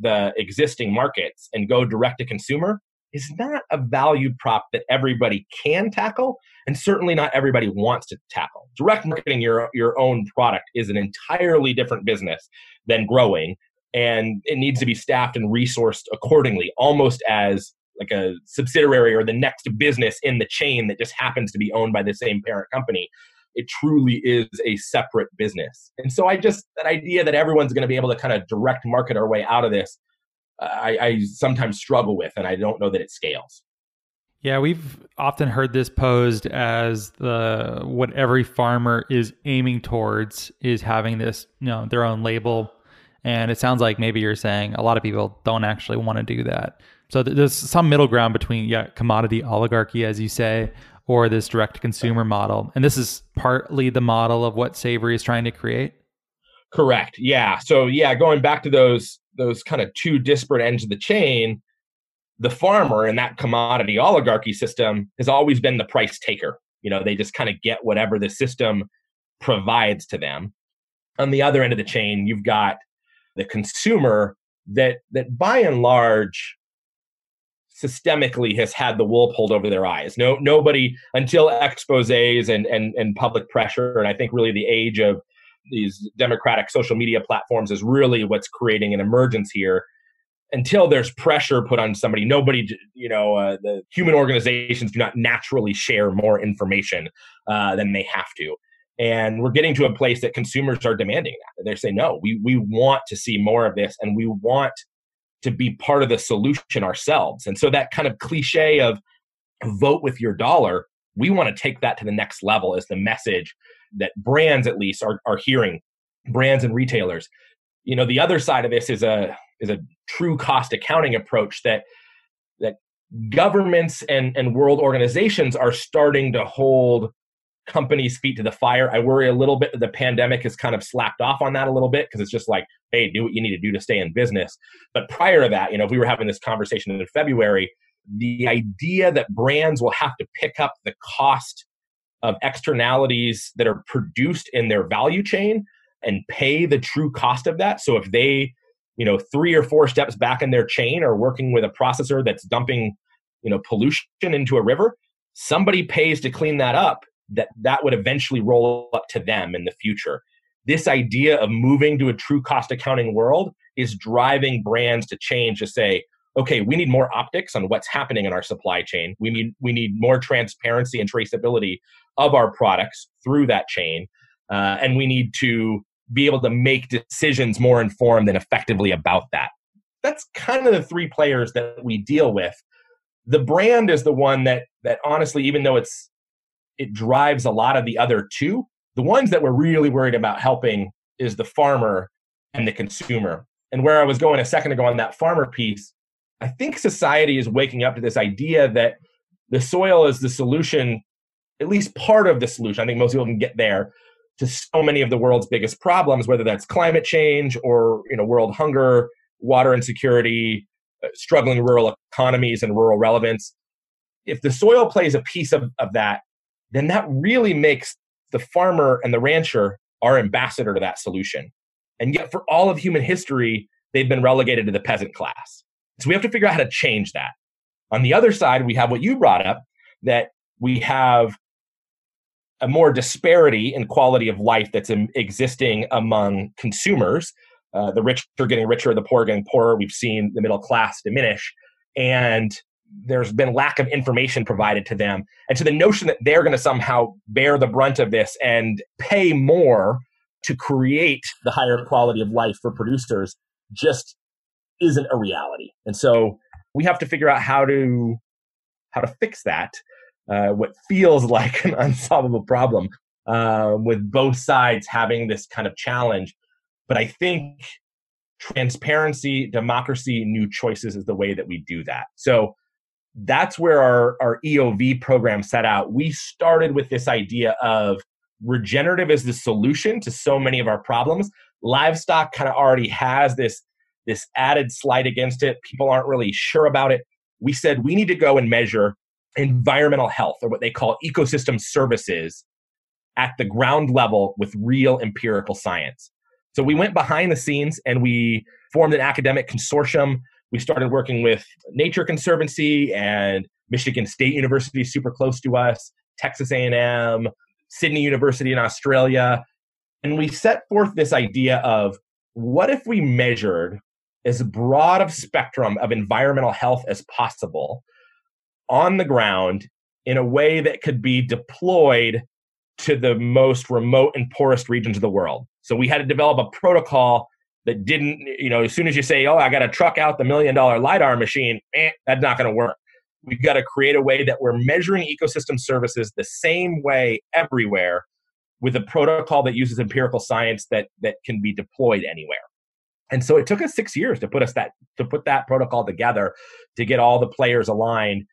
the existing markets and go direct to consumer is not a value prop that everybody can tackle and certainly not everybody wants to tackle. Direct marketing your your own product is an entirely different business than growing and it needs to be staffed and resourced accordingly almost as like a subsidiary or the next business in the chain that just happens to be owned by the same parent company. It truly is a separate business. And so I just, that idea that everyone's going to be able to kind of direct market our way out of this, I, I sometimes struggle with, and I don't know that it scales. Yeah, we've often heard this posed as the what every farmer is aiming towards is having this, you know, their own label. And it sounds like maybe you're saying a lot of people don't actually want to do that. So there's some middle ground between yeah, commodity oligarchy, as you say, or this direct consumer model. And this is partly the model of what Savory is trying to create. Correct. Yeah. So yeah, going back to those those kind of two disparate ends of the chain, the farmer in that commodity oligarchy system has always been the price taker. You know, they just kind of get whatever the system provides to them. On the other end of the chain, you've got the consumer that that by and large systemically has had the wool pulled over their eyes. No, nobody until exposes and and and public pressure, and I think really the age of these democratic social media platforms is really what's creating an emergence here. Until there's pressure put on somebody, nobody, you know, uh, the human organizations do not naturally share more information uh, than they have to. And we're getting to a place that consumers are demanding that. They say, no, we, we want to see more of this and we want to be part of the solution ourselves. And so that kind of cliche of vote with your dollar, we want to take that to the next level as the message that brands at least are, are hearing, brands and retailers. You know, the other side of this is a is a true cost accounting approach that that governments and, and world organizations are starting to hold companies' feet to the fire. I worry a little bit that the pandemic has kind of slacked off on that a little bit because it's just like, hey, do what you need to do to stay in business. But prior to that, you know, if we were having this conversation in February, the idea that brands will have to pick up the cost of externalities that are produced in their value chain and pay the true cost of that. So if they, you know, three or four steps back in their chain are working with a processor that's dumping, you know, pollution into a river, somebody pays to clean that up that that would eventually roll up to them in the future. This idea of moving to a true cost accounting world is driving brands to change to say, okay, we need more optics on what's happening in our supply chain. We need we need more transparency and traceability of our products through that chain, uh, and we need to be able to make decisions more informed and effectively about that. That's kind of the three players that we deal with. The brand is the one that that honestly, even though it's it drives a lot of the other two. The ones that we're really worried about helping is the farmer and the consumer. And where I was going a second ago on that farmer piece, I think society is waking up to this idea that the soil is the solution, at least part of the solution. I think most people can get there to so many of the world's biggest problems, whether that's climate change or you know world hunger, water insecurity, uh, struggling rural economies and rural relevance. If the soil plays a piece of, of that, then that really makes the farmer and the rancher our ambassador to that solution. And yet, for all of human history, they've been relegated to the peasant class. So we have to figure out how to change that. On the other side, we have what you brought up that we have a more disparity in quality of life that's existing among consumers. Uh, the rich are getting richer, the poor are getting poorer. We've seen the middle class diminish. And there's been lack of information provided to them. And to the notion that they're going to somehow bear the brunt of this and pay more to create the higher quality of life for producers just isn't a reality. And so we have to figure out how to how to fix that. Uh, what feels like an unsolvable problem uh, with both sides having this kind of challenge. But I think transparency, democracy, new choices is the way that we do that. So that's where our, our EOV program set out. We started with this idea of regenerative as the solution to so many of our problems. Livestock kind of already has this, this added slight against it. People aren't really sure about it. We said we need to go and measure environmental health or what they call ecosystem services at the ground level with real empirical science. So we went behind the scenes and we formed an academic consortium we started working with Nature Conservancy and Michigan State University, super close to us, Texas A&M, Sydney University in Australia, and we set forth this idea of what if we measured as broad of spectrum of environmental health as possible on the ground in a way that could be deployed to the most remote and poorest regions of the world. So we had to develop a protocol that didn't, you know, as soon as you say, oh, I got to truck out the million dollar LiDAR machine, eh, that's not going to work. We've got to create a way that we're measuring ecosystem services the same way everywhere with a protocol that uses empirical science that, that can be deployed anywhere. And so it took us six years to put us that to put that protocol together to get all the players aligned.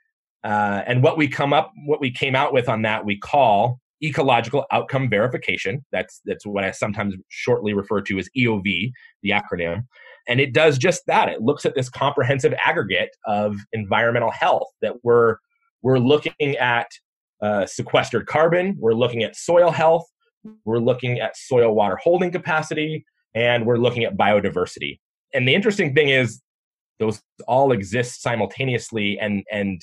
Uh, and what we come up, what we came out with on that, we call ecological outcome verification. That's that's what I sometimes shortly refer to as EOV, the acronym. And it does just that. It looks at this comprehensive aggregate of environmental health that we're we're looking at uh, sequestered carbon, we're looking at soil health, we're looking at soil water holding capacity, and we're looking at biodiversity. And the interesting thing is those all exist simultaneously and and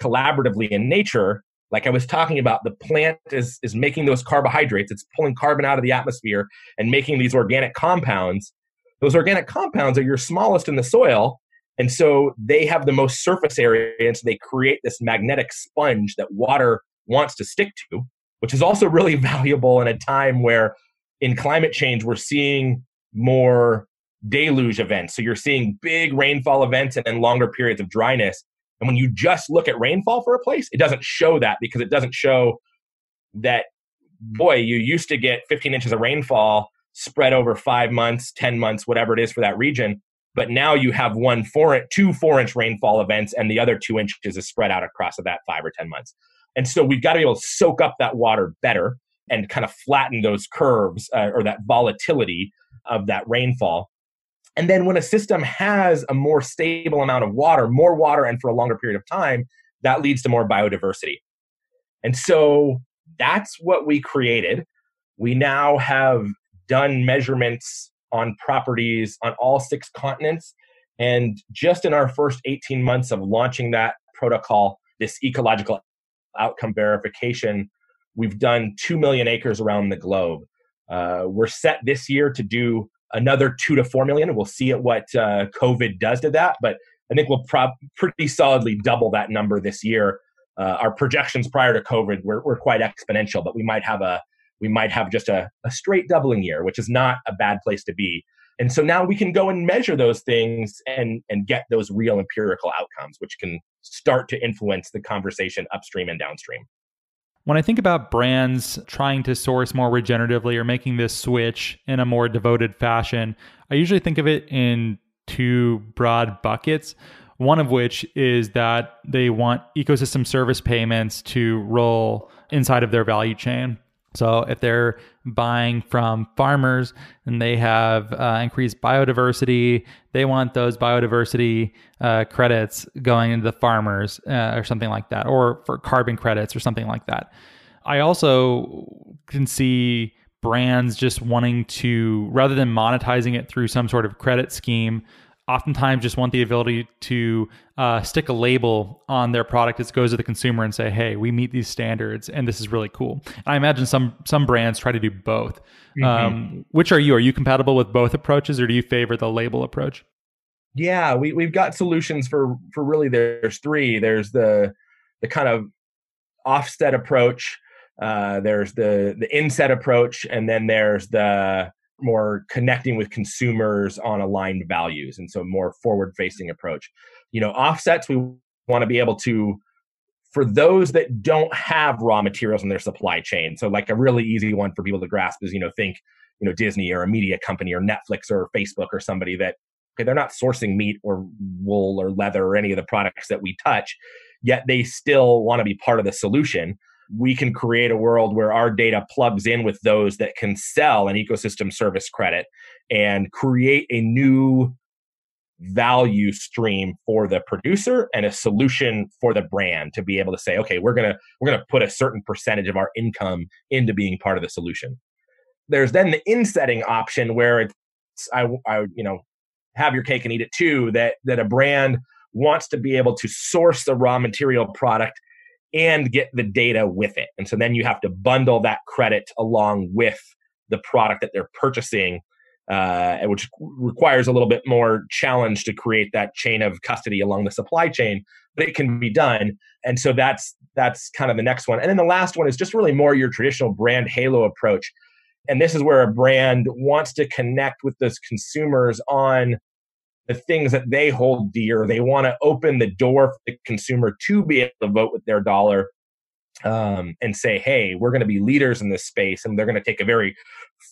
collaboratively in nature like I was talking about, the plant is, is making those carbohydrates, it's pulling carbon out of the atmosphere and making these organic compounds. Those organic compounds are your smallest in the soil. And so they have the most surface area, and so they create this magnetic sponge that water wants to stick to, which is also really valuable in a time where in climate change we're seeing more deluge events. So you're seeing big rainfall events and then longer periods of dryness. And when you just look at rainfall for a place, it doesn't show that because it doesn't show that, boy, you used to get 15 inches of rainfall spread over five months, 10 months, whatever it is for that region. But now you have one four, two four inch rainfall events, and the other two inches is spread out across of that five or 10 months. And so we've got to be able to soak up that water better and kind of flatten those curves uh, or that volatility of that rainfall. And then when a system has a more stable amount of water, more water, and for a longer period of time, that leads to more biodiversity. And so that's what we created. We now have done measurements on properties on all six continents. And just in our first 18 months of launching that protocol, this ecological outcome verification, we've done 2 million acres around the globe. Uh, we're set this year to do another two to four million. We'll see what uh, COVID does to that, but I think we'll pretty solidly double that number this year. Uh, our projections prior to COVID were, were quite exponential, but we might have a we might have just a, a straight doubling year, which is not a bad place to be. And so now we can go and measure those things and and get those real empirical outcomes, which can start to influence the conversation upstream and downstream. When I think about brands trying to source more regeneratively or making this switch in a more devoted fashion, I usually think of it in two broad buckets. One of which is that they want ecosystem service payments to roll inside of their value chain. So if they're buying from farmers and they have uh, increased biodiversity, they want those biodiversity uh, credits going into the farmers uh, or something like that, or for carbon credits or something like that. I also can see brands just wanting to, rather than monetizing it through some sort of credit scheme, oftentimes just want the ability to uh, stick a label on their product that goes to the consumer and say, "Hey, we meet these standards, and this is really cool." And I imagine some some brands try to do both. Mm-hmm. Um, which are you? Are you compatible with both approaches, or do you favor the label approach? Yeah, we we've got solutions for for really. There's three. There's the the kind of offset approach. Uh, there's the the inset approach, and then there's the more connecting with consumers on aligned values and so more forward facing approach. You know offsets we want to be able to for those that don't have raw materials in their supply chain so like a really easy one for people to grasp is you know think you know disney or a media company or netflix or facebook or somebody that okay they're not sourcing meat or wool or leather or any of the products that we touch yet they still want to be part of the solution we can create a world where our data plugs in with those that can sell an ecosystem service credit and create a new value stream for the producer and a solution for the brand to be able to say okay we're going to we're going to put a certain percentage of our income into being part of the solution. There's then the insetting option where it's i, I you know have your cake and eat it too that that a brand wants to be able to source the raw material product and get the data with it. And so then you have to bundle that credit along with the product that they're purchasing, uh, which requires a little bit more challenge to create that chain of custody along the supply chain. But it can be done, and so that's that's kind of the next one. And then the last one is just really more your traditional brand halo approach. And this is where a brand wants to connect with those consumers on the things that they hold dear. They want to open the door for the consumer to be able to vote with their dollar um, and say, hey, we're going to be leaders in this space. And they're going to take a very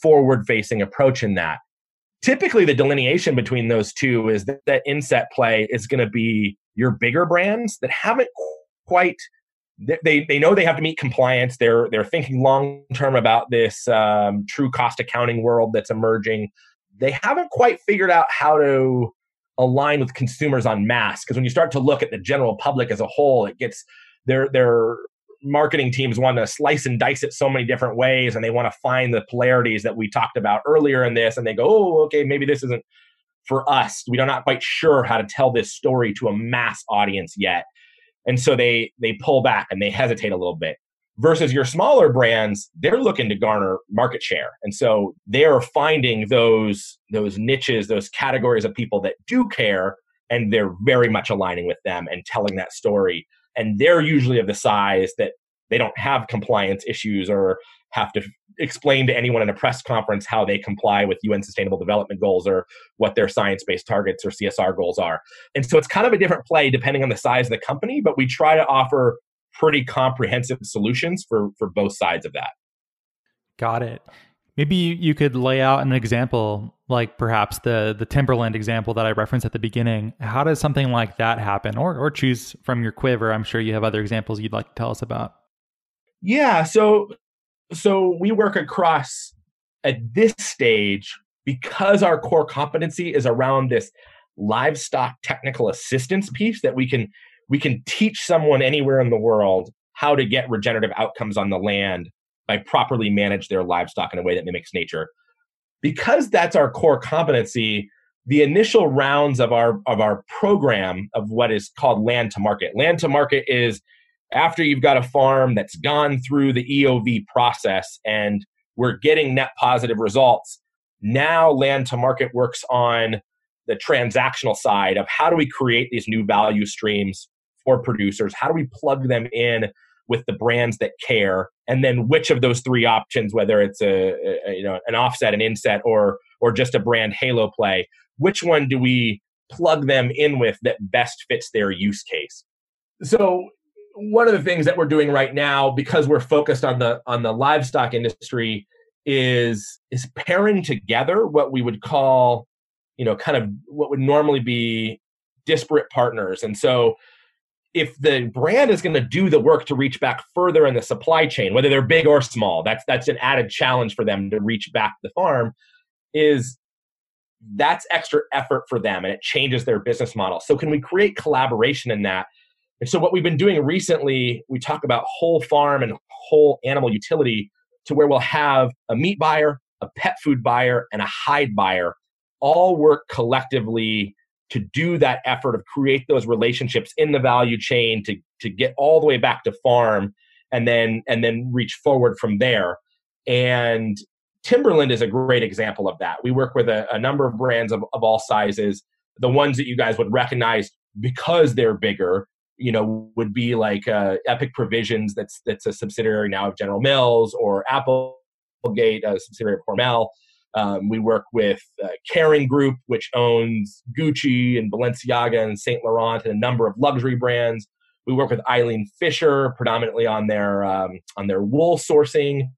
forward facing approach in that. Typically, the delineation between those two is that, that inset play is going to be your bigger brands that haven't quite they they know they have to meet compliance. They're they're thinking long term about this um, true cost accounting world that's emerging. They haven't quite figured out how to align with consumers on mass because when you start to look at the general public as a whole it gets their their marketing teams want to slice and dice it so many different ways and they want to find the polarities that we talked about earlier in this and they go oh okay maybe this isn't for us. We're not quite sure how to tell this story to a mass audience yet. And so they they pull back and they hesitate a little bit versus your smaller brands they're looking to garner market share and so they're finding those those niches those categories of people that do care and they're very much aligning with them and telling that story and they're usually of the size that they don't have compliance issues or have to explain to anyone in a press conference how they comply with UN sustainable development goals or what their science-based targets or CSR goals are. And so it's kind of a different play depending on the size of the company, but we try to offer pretty comprehensive solutions for for both sides of that. Got it. Maybe you could lay out an example, like perhaps the the Timberland example that I referenced at the beginning. How does something like that happen, or or choose from your quiver? I'm sure you have other examples you'd like to tell us about. Yeah, so so we work across at this stage because our core competency is around this livestock technical assistance piece that we can we can teach someone anywhere in the world how to get regenerative outcomes on the land by properly manage their livestock in a way that mimics nature. Because that's our core competency, the initial rounds of our of our program of what is called land to market. Land to market is after you've got a farm that's gone through the EOV process and we're getting net positive results. Now land to market works on the transactional side of how do we create these new value streams for producers? How do we plug them in with the brands that care? And then which of those three options, whether it's a, a you know an offset, an inset, or or just a brand halo play, which one do we plug them in with that best fits their use case? So one of the things that we're doing right now because we're focused on the on the livestock industry is is pairing together what we would call you know kind of what would normally be disparate partners and so if the brand is going to do the work to reach back further in the supply chain, whether they're big or small, that's that's an added challenge for them to reach back the farm. Is that's extra effort for them and it changes their business model. So can we create collaboration in that? And so what we've been doing recently, we talk about whole farm and whole animal utility to where we'll have a meat buyer, a pet food buyer, and a hide buyer all work collectively to do that effort of create those relationships in the value chain to to get all the way back to farm and then and then reach forward from there. And timberland is a great example of that. We work with a, a number of brands of, of all sizes. The ones that you guys would recognize because they're bigger you know would be like uh, epic provisions that's that's a subsidiary now of general mills or applegate a subsidiary of hormel um, we work with uh, Group, which owns Gucci and Balenciaga and Saint Laurent and a number of luxury brands. We work with Eileen Fisher, predominantly on their um, on their wool sourcing.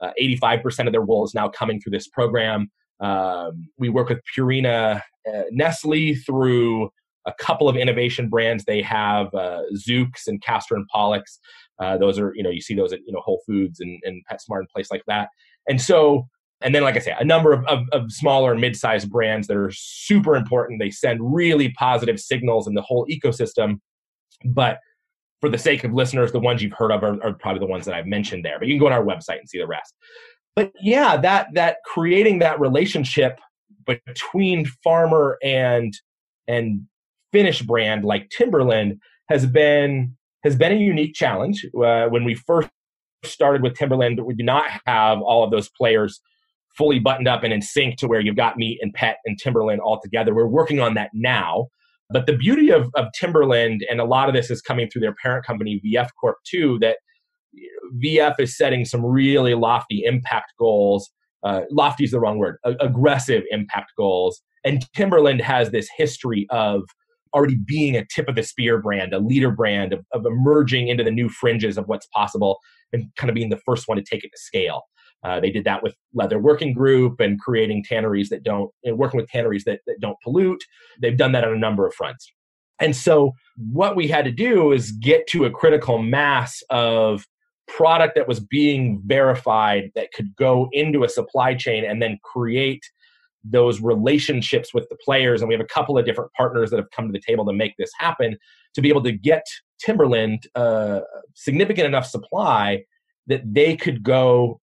Uh, 85% of their wool is now coming through this program. Um, we work with Purina uh, Nestle through a couple of innovation brands. They have uh, Zuke's and Castor and Pollux. Uh, those are, you know, you see those at, you know, Whole Foods and, and PetSmart and place like that. And so and then like i say a number of, of, of smaller mid-sized brands that are super important. They send really positive signals in the whole ecosystem. But for the sake of listeners the ones you've heard of are, are probably the ones that i've mentioned there. But you can go to our website and see the rest. But yeah that that creating that relationship between farmer and and finished brand like timberland has been has been a unique challenge. Uh, when we first started with timberland we did not have all of those players fully buttoned up and in sync to where you've got me and pet and Timberland all together. We're working on that now. But the beauty of, of Timberland, and a lot of this is coming through their parent company, VF Corp, too, that VF is setting some really lofty impact goals. Uh, lofty is the wrong word, a- aggressive impact goals. And Timberland has this history of already being a tip of the spear brand, a leader brand, of, of emerging into the new fringes of what's possible and kind of being the first one to take it to scale. Uh, they did that with Leather Working Group and creating tanneries that don't, and working with tanneries that, that don't pollute. They've done that on a number of fronts. And so, what we had to do is get to a critical mass of product that was being verified that could go into a supply chain and then create those relationships with the players. And we have a couple of different partners that have come to the table to make this happen to be able to get Timberland uh, significant enough supply that they could go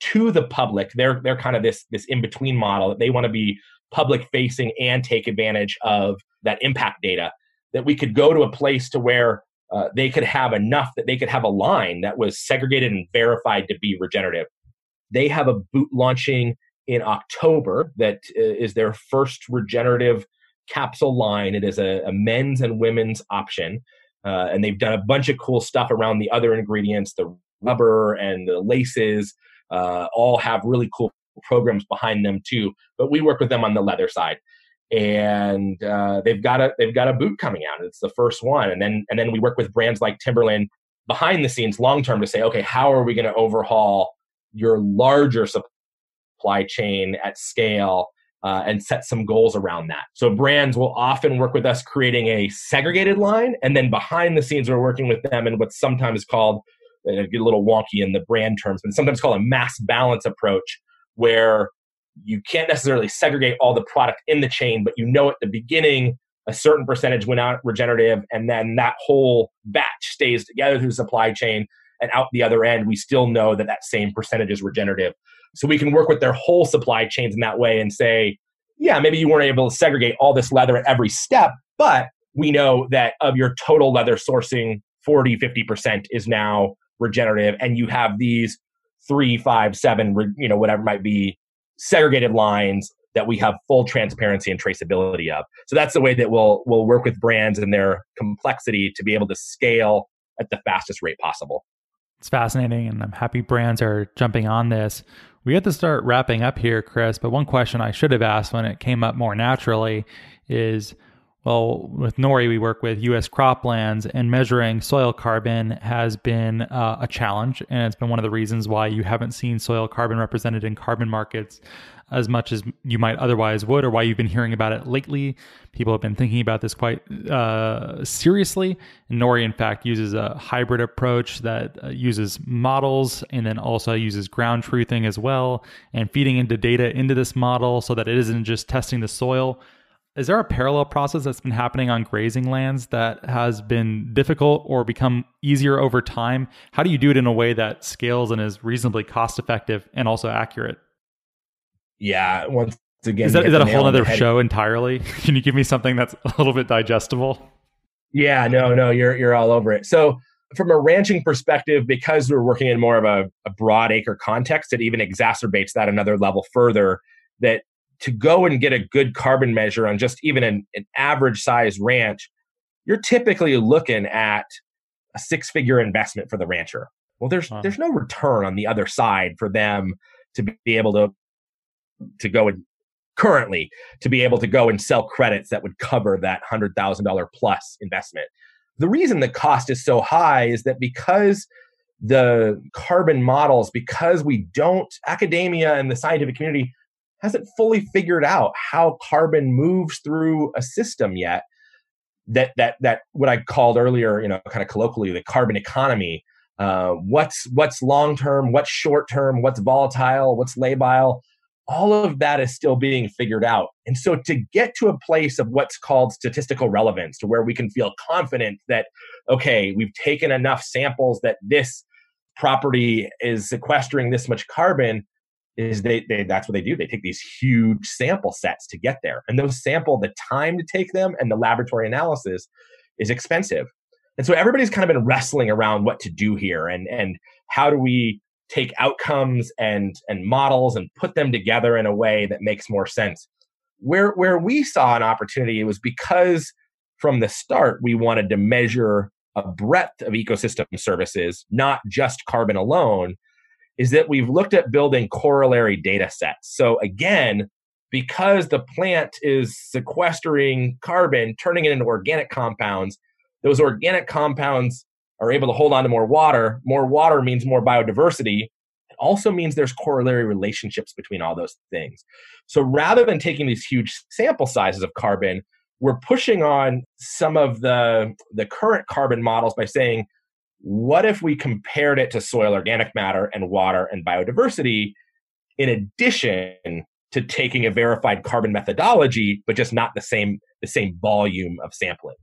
to the public. They're they're kind of this this in between model that they want to be public facing and take advantage of that impact data. That we could go to a place to where uh, they could have enough that they could have a line that was segregated and verified to be regenerative. They have a boot launching in October that uh, their first regenerative capsule line. It is a, a men's and women's option. Uh, and they've done a bunch of cool stuff around the other ingredients, the rubber and the laces uh, all have really cool programs behind them too. But we work with them on the leather side, and uh, they've got a they've got a boot coming out. It's the first one, and then and then we work with brands like Timberland behind the scenes, long term, to say, okay, how are we going to overhaul your larger supply chain at scale? Uh, and set some goals around that. So brands will often work with us creating a segregated line, and then behind the scenes, we're working with them in what's sometimes called get a little wonky in the brand terms, but sometimes called a mass balance approach, where you can't necessarily segregate all the product in the chain, but you know at the beginning a certain percentage went out regenerative, and then that whole batch stays together through the supply chain, and out the other end, we still know that that same percentage is regenerative. So we can work with their whole supply chains in that way and say, yeah, maybe you weren't able to segregate all this leather at every step, but we know that of your total leather sourcing, 40, 50% is now regenerative, and you have these three, five, seven, you know, whatever might be segregated lines that we have full transparency and traceability of. So that's the way that we'll we'll work with brands and their complexity to be able to scale at the fastest rate possible. It's fascinating, and I'm happy brands are jumping on this. We have to start wrapping up here, Chris. But one question I should have asked when it came up more naturally is well, with Nori, we work with U.S. croplands, and measuring soil carbon has been uh, a challenge, and it's been one of the reasons why you haven't seen soil carbon represented in carbon markets as much as you might otherwise would, or why you've been hearing about it lately. People have been thinking about this quite uh, seriously. Nori, in fact, uses a hybrid approach that uh, uses models and then also uses ground truthing as well, and feeding into data into this model so that it isn't just testing the soil is there a parallel process that's been happening on grazing lands that has been difficult or become easier over time? How do you do it in a way that scales and is reasonably cost effective and also accurate? Yeah, once again, is that, is that a whole other show entirely? Can you give me something that's a little bit digestible? Yeah, no, no, you're you're all over it. So from a ranching perspective, because we're working in more of a, a broad acre context, it even exacerbates that another level further. That to go and get a good carbon measure on just even an, an average size ranch, you're typically looking at a six figure investment for the rancher. Well, there's huh. there's no return on the other side for them to be able to to go and currently to be able to go and sell credits that would cover that $100,000 plus investment. The reason the cost is so high is that because the carbon models, because we don't, academia and the scientific community hasn't fully figured out how carbon moves through a system yet. That that that what I called earlier, you know, kind of colloquially, the carbon economy. Uh, what's what's long term, what's short term, what's volatile, what's labile all of that is still being figured out. And so to get to a place of what's called statistical relevance, to where we can feel confident that, okay, we've taken enough samples that this property is sequestering this much carbon, is they, they that's what they do. They take these huge sample sets to get there. And those sample, the time to take them and the laboratory analysis is expensive. And so everybody's kind of been wrestling around what to do here and and how do we take outcomes and and models and put them together in a way that makes more sense. Where where we saw an opportunity it was because from the start we wanted to measure a breadth of ecosystem services, not just carbon alone, is that we've looked at building corollary data sets. So again, because the plant is sequestering carbon, turning it into organic compounds, those organic compounds are able to hold on to more water. More water means more biodiversity. It also means there's corollary relationships between all those things. So rather than taking these huge sample sizes of carbon, we're pushing on some of the, the current carbon models by saying, what if we compared it to soil organic matter and water and biodiversity in addition to taking a verified carbon methodology, but just not the same the same volume of sampling?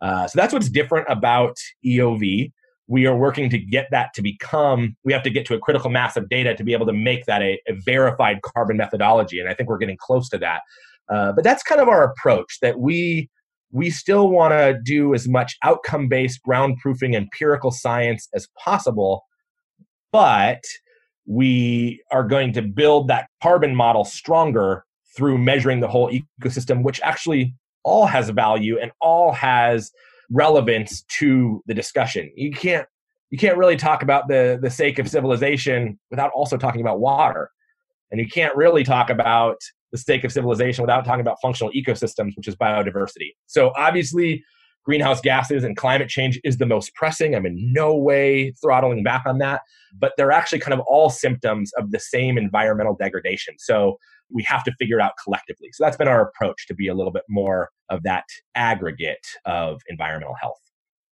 Uh, so that's what's different about EOV. We are working to get that to become, we have to get to a critical mass of data to be able to make that a, a verified carbon methodology. And I think we're getting close to that. Uh, but that's kind of our approach that we we still want to do as much outcome based ground proofing empirical science as possible but we are going to build that carbon model stronger through measuring the whole ecosystem which actually all has value and all has relevance to the discussion. You can't you can't really talk about the the sake of civilization without also talking about water. And you can't really talk about the sake of civilization without talking about functional ecosystems, which is biodiversity. So obviously greenhouse gases and climate change is the most pressing. I'm in no way throttling back on that, but they're actually kind of all symptoms of the same environmental degradation. So we have to figure it out collectively. So that's been our approach to be a little bit more of that aggregate of environmental health.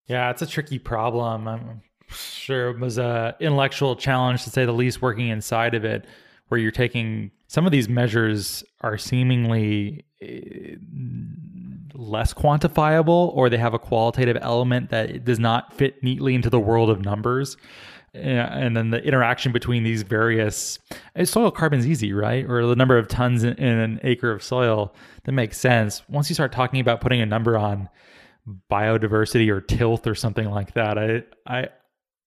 Yeah, it's a tricky problem. I'm sure it was a intellectual challenge to say the least working inside of it where you're taking some of these measures are seemingly eh, less quantifiable or they have a qualitative element that does not fit neatly into the world of numbers. And then the interaction between these various eh, soil carbon's easy right? Or the number of tons in, in, an acre of soil. That makes sense. Once you start talking about putting a number on biodiversity or tilth or something like that i i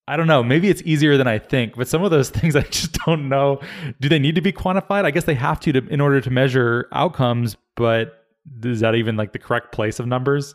I don't know. Maybe it's easier than I think, but some of those things I just don't know. Do they need to be quantified? I guess they have to, to in order to measure outcomes, but is that even like the correct place of numbers?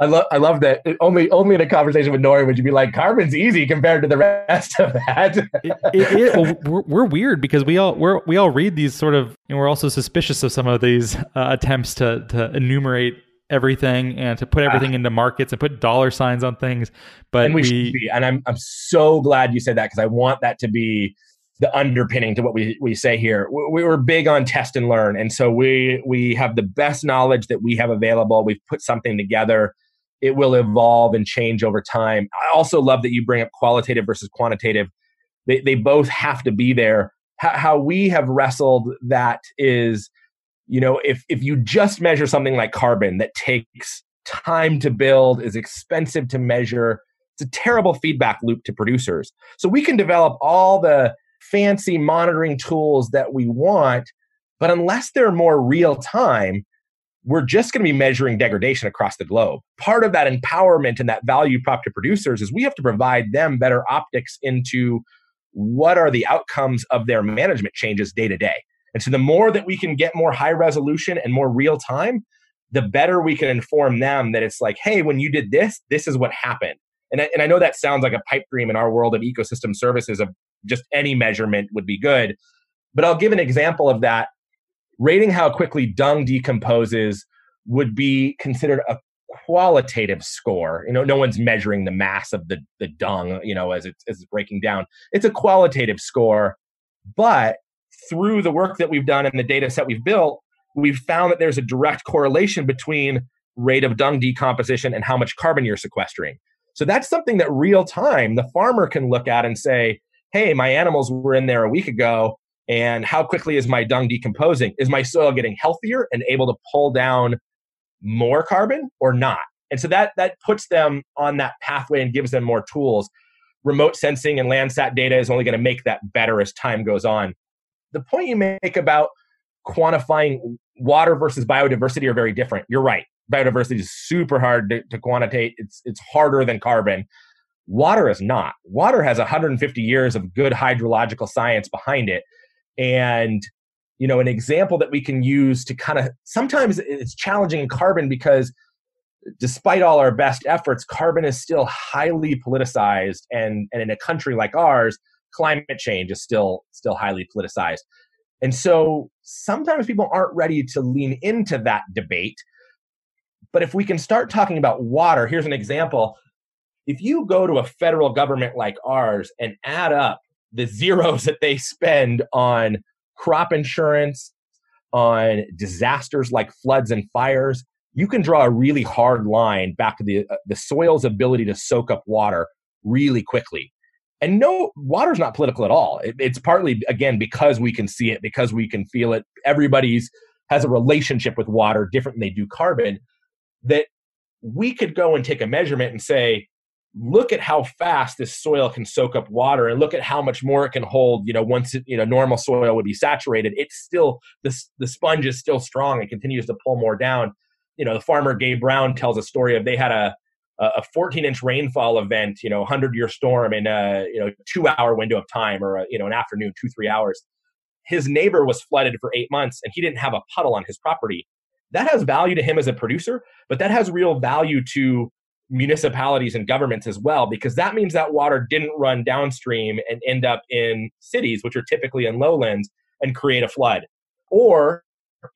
I love I love that. Only only in a conversation with Nori would you be like, carbon's easy compared to the rest of that. it, it, it, we're, we're, weird because we all we're, we all read these sort of, and we're also suspicious of some of these uh, attempts to to enumerate everything and to put everything ah. into markets and put dollar signs on things. But and we, we should be, and I'm I'm so glad you said that because I want that to be the underpinning to what we, we say here. We, we were big on test and learn, and so we we have the best knowledge that we have available. We've put something together it will evolve and change over time. I also love that you bring up qualitative versus quantitative. They, they both have to be there. How, how we have wrestled that is, you know, if, if you just measure something like carbon that takes time to build, is expensive to measure, it's a terrible feedback loop to producers. So we can develop all the fancy monitoring tools that we want, But unless they're more real time, we're just going to be measuring degradation across the globe. Part of that empowerment and that value prop to producers is we have to provide them better optics into what are the outcomes of their management changes day to day. And so the more that we can get more high resolution and more real time, the better we can inform them that it's like, hey, when you did this, this is what happened. And I, and I know that sounds like a pipe dream in our world of ecosystem services of just any measurement would be good. But I'll give an example of that. Rating how quickly dung decomposes would be considered a qualitative score. You know, no one's measuring the mass of the, the dung, you know, as it's, as it's breaking down. It's a qualitative score. But through the work that we've done and the data set we've built, we've found that there's a direct correlation between rate of dung decomposition and how much carbon you're sequestering. So that's something that real time the farmer can look at and say, hey, my animals were in there a week ago, and how quickly is my dung decomposing? Is my soil getting healthier and able to pull down more carbon or not? And so that that puts them on that pathway and gives them more tools. Remote sensing and Landsat data is only going to make that better as time goes on. The point you make about quantifying water versus biodiversity are very different. You're right. Biodiversity is super hard to, to quantitate. It's it's harder than carbon. Water is not. Water has 150 years of good hydrological science behind it. And you know, an example that we can use to kind of sometimes it's challenging in carbon because despite all our best efforts, carbon is still highly politicized and, and in a country like ours, climate change is still still highly politicized. And so sometimes people aren't ready to lean into that debate. But if we can start talking about water, here's an example. If you go to a federal government like ours and add up the zeros that they spend on crop insurance, on disasters like floods and fires, you can draw a really hard line back to the, uh, the soil's ability to soak up water really quickly. And no, water's not political at all. It, it's partly, again, because we can see it, because we can feel it. Everybody's has a relationship with water different than they do carbon. That we could go and take a measurement and say, look at how fast this soil can soak up water and look at how much more it can hold you know once it, you know normal soil would be saturated it's still the, the sponge is still strong and continues to pull more down you know the farmer gabe brown tells a story of they had a a 14 inch rainfall event you know 100 year storm in a you know two hour window of time or a, you know an afternoon two three hours his neighbor was flooded for eight months and he didn't have a puddle on his property that has value to him as a producer but that has real value to municipalities and governments as well, because that means that water didn't run downstream and end up in cities, which are typically in lowlands, and create a flood. Or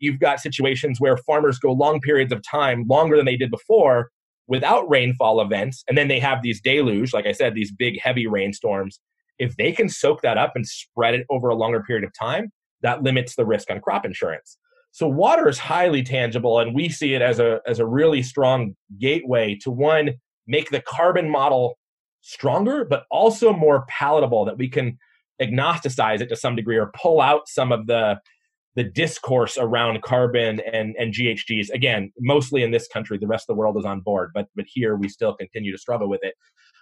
you've got situations where farmers go long periods of time, longer than they did before, without rainfall events, and then they have these deluge, like I said, these big heavy rainstorms. If they can soak that up and spread it over a longer period of time, that limits the risk on crop insurance. So water is highly tangible, and we see it as a as a really strong gateway to one make the carbon model stronger, but also more palatable that we can agnosticize it to some degree or pull out some of the the discourse around carbon and, and GHGs. Again, mostly in this country, the rest of the world is on board, but but here we still continue to struggle with it.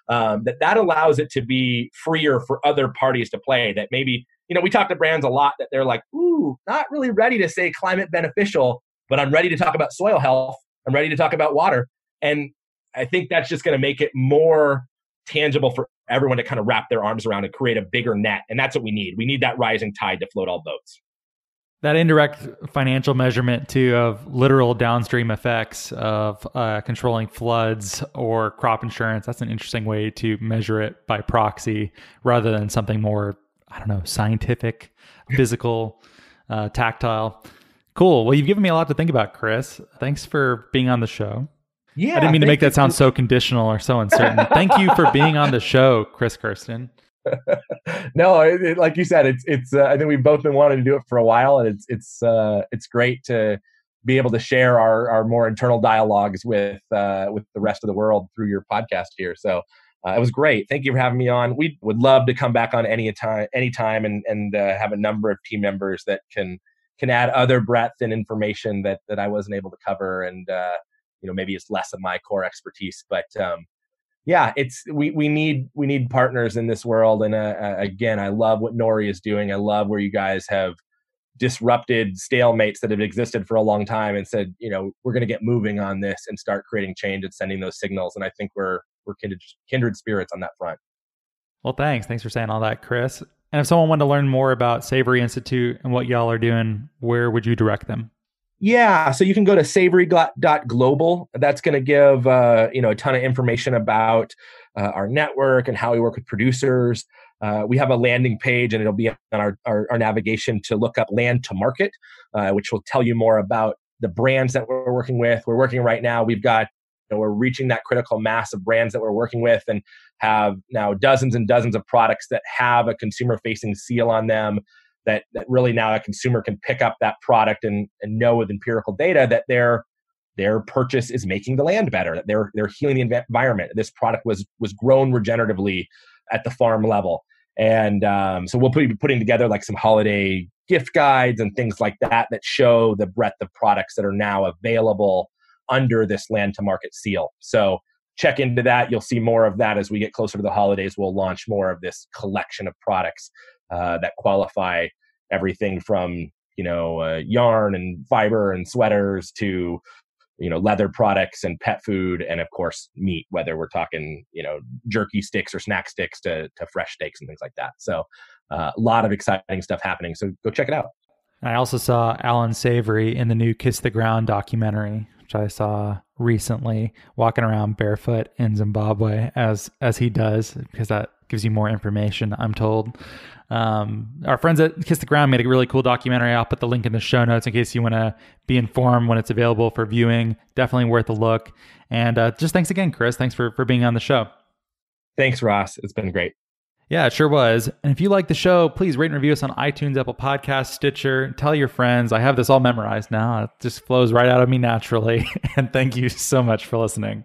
Um, that that allows it to be freer for other parties to play. That maybe you know, we talk to brands a lot that they're like, ooh, not really ready to say climate beneficial, but I'm ready to talk about soil health. I'm ready to talk about water. And I think that's just going to make it more tangible for everyone to kind of wrap their arms around and create a bigger net. And that's what we need. We need that rising tide to float all boats. That indirect financial measurement, too, of literal downstream effects of uh, controlling floods or crop insurance, that's an interesting way to measure it by proxy rather than something more I don't know, scientific, physical, uh, tactile. Cool. Well, you've given me a lot to think about, Chris. Thanks for being on the show. Yeah. I didn't mean to make that sound so conditional or so uncertain. thank you for being on the show, Chris Kerston. No, it, it, like you said, it's it's. Uh, I think we've both been wanting to do it for a while, and it's it's uh, it's great to be able to share our our more internal dialogues with uh, with the rest of the world through your podcast here. So uh, it was great. Thank you for having me on. We would love to come back on any time, anytime, and and uh, have a number of team members that can can add other breadth and information that that I wasn't able to cover, and uh, you know maybe it's less of my core expertise, but um, yeah, it's we we need we need partners in this world, and uh, uh, again, I love what Nori is doing. I love where you guys have disrupted stalemates that have existed for a long time and said, you know, we're going to get moving on this and start creating change and sending those signals. And I think we're we're kindred, kindred spirits on that front. Well, thanks. Thanks for saying all that, Chris. And if someone wanted to learn more about Savory Institute and what y'all are doing, where would you direct them? Yeah, so you can go to savory.global. That's going to give uh, you know a ton of information about uh, our network and how we work with producers. Uh, we have a landing page, and it'll be on our, our, our navigation to look up land to market, uh, which will tell you more about the brands that we're working with. We're working right now. We've got you know, we're reaching that critical mass of brands that we're working with, and have now dozens and dozens of products that have a consumer facing seal on them. That, that really now a consumer can pick up that product and, and know with empirical data that their their purchase is making the land better that they're they're healing the environment this product was was grown regeneratively at the farm level and um, so we'll be putting together like some holiday gift guides and things like that that show the breadth of products that are now available under this land to market seal. So check into that. You'll see more of that as we get closer to the holidays. We'll launch more of this collection of products uh, that qualify everything from you know uh, yarn and fiber and sweaters to you know leather products and pet food and of course meat whether we're talking you know jerky sticks or snack sticks to, to fresh steaks and things like that. So uh, a lot of exciting stuff happening. So go check it out. I also saw alan savory in the new kiss the ground documentary which i saw recently walking around barefoot in zimbabwe as as he does because that gives you more information i'm told um, our friends at Kiss the Ground made a really cool documentary. I'll put the link in the show notes in case you want to be informed when it's available for viewing. Definitely worth a look. And uh, just thanks again, Chris. Thanks for, for being on the show. Thanks, Ross. It's been great. Yeah, it sure was. And if you like the show, please rate and review us on iTunes, Apple Podcasts, Stitcher. Tell your friends. I have this all memorized now. It just flows right out of me naturally. and thank you so much for listening.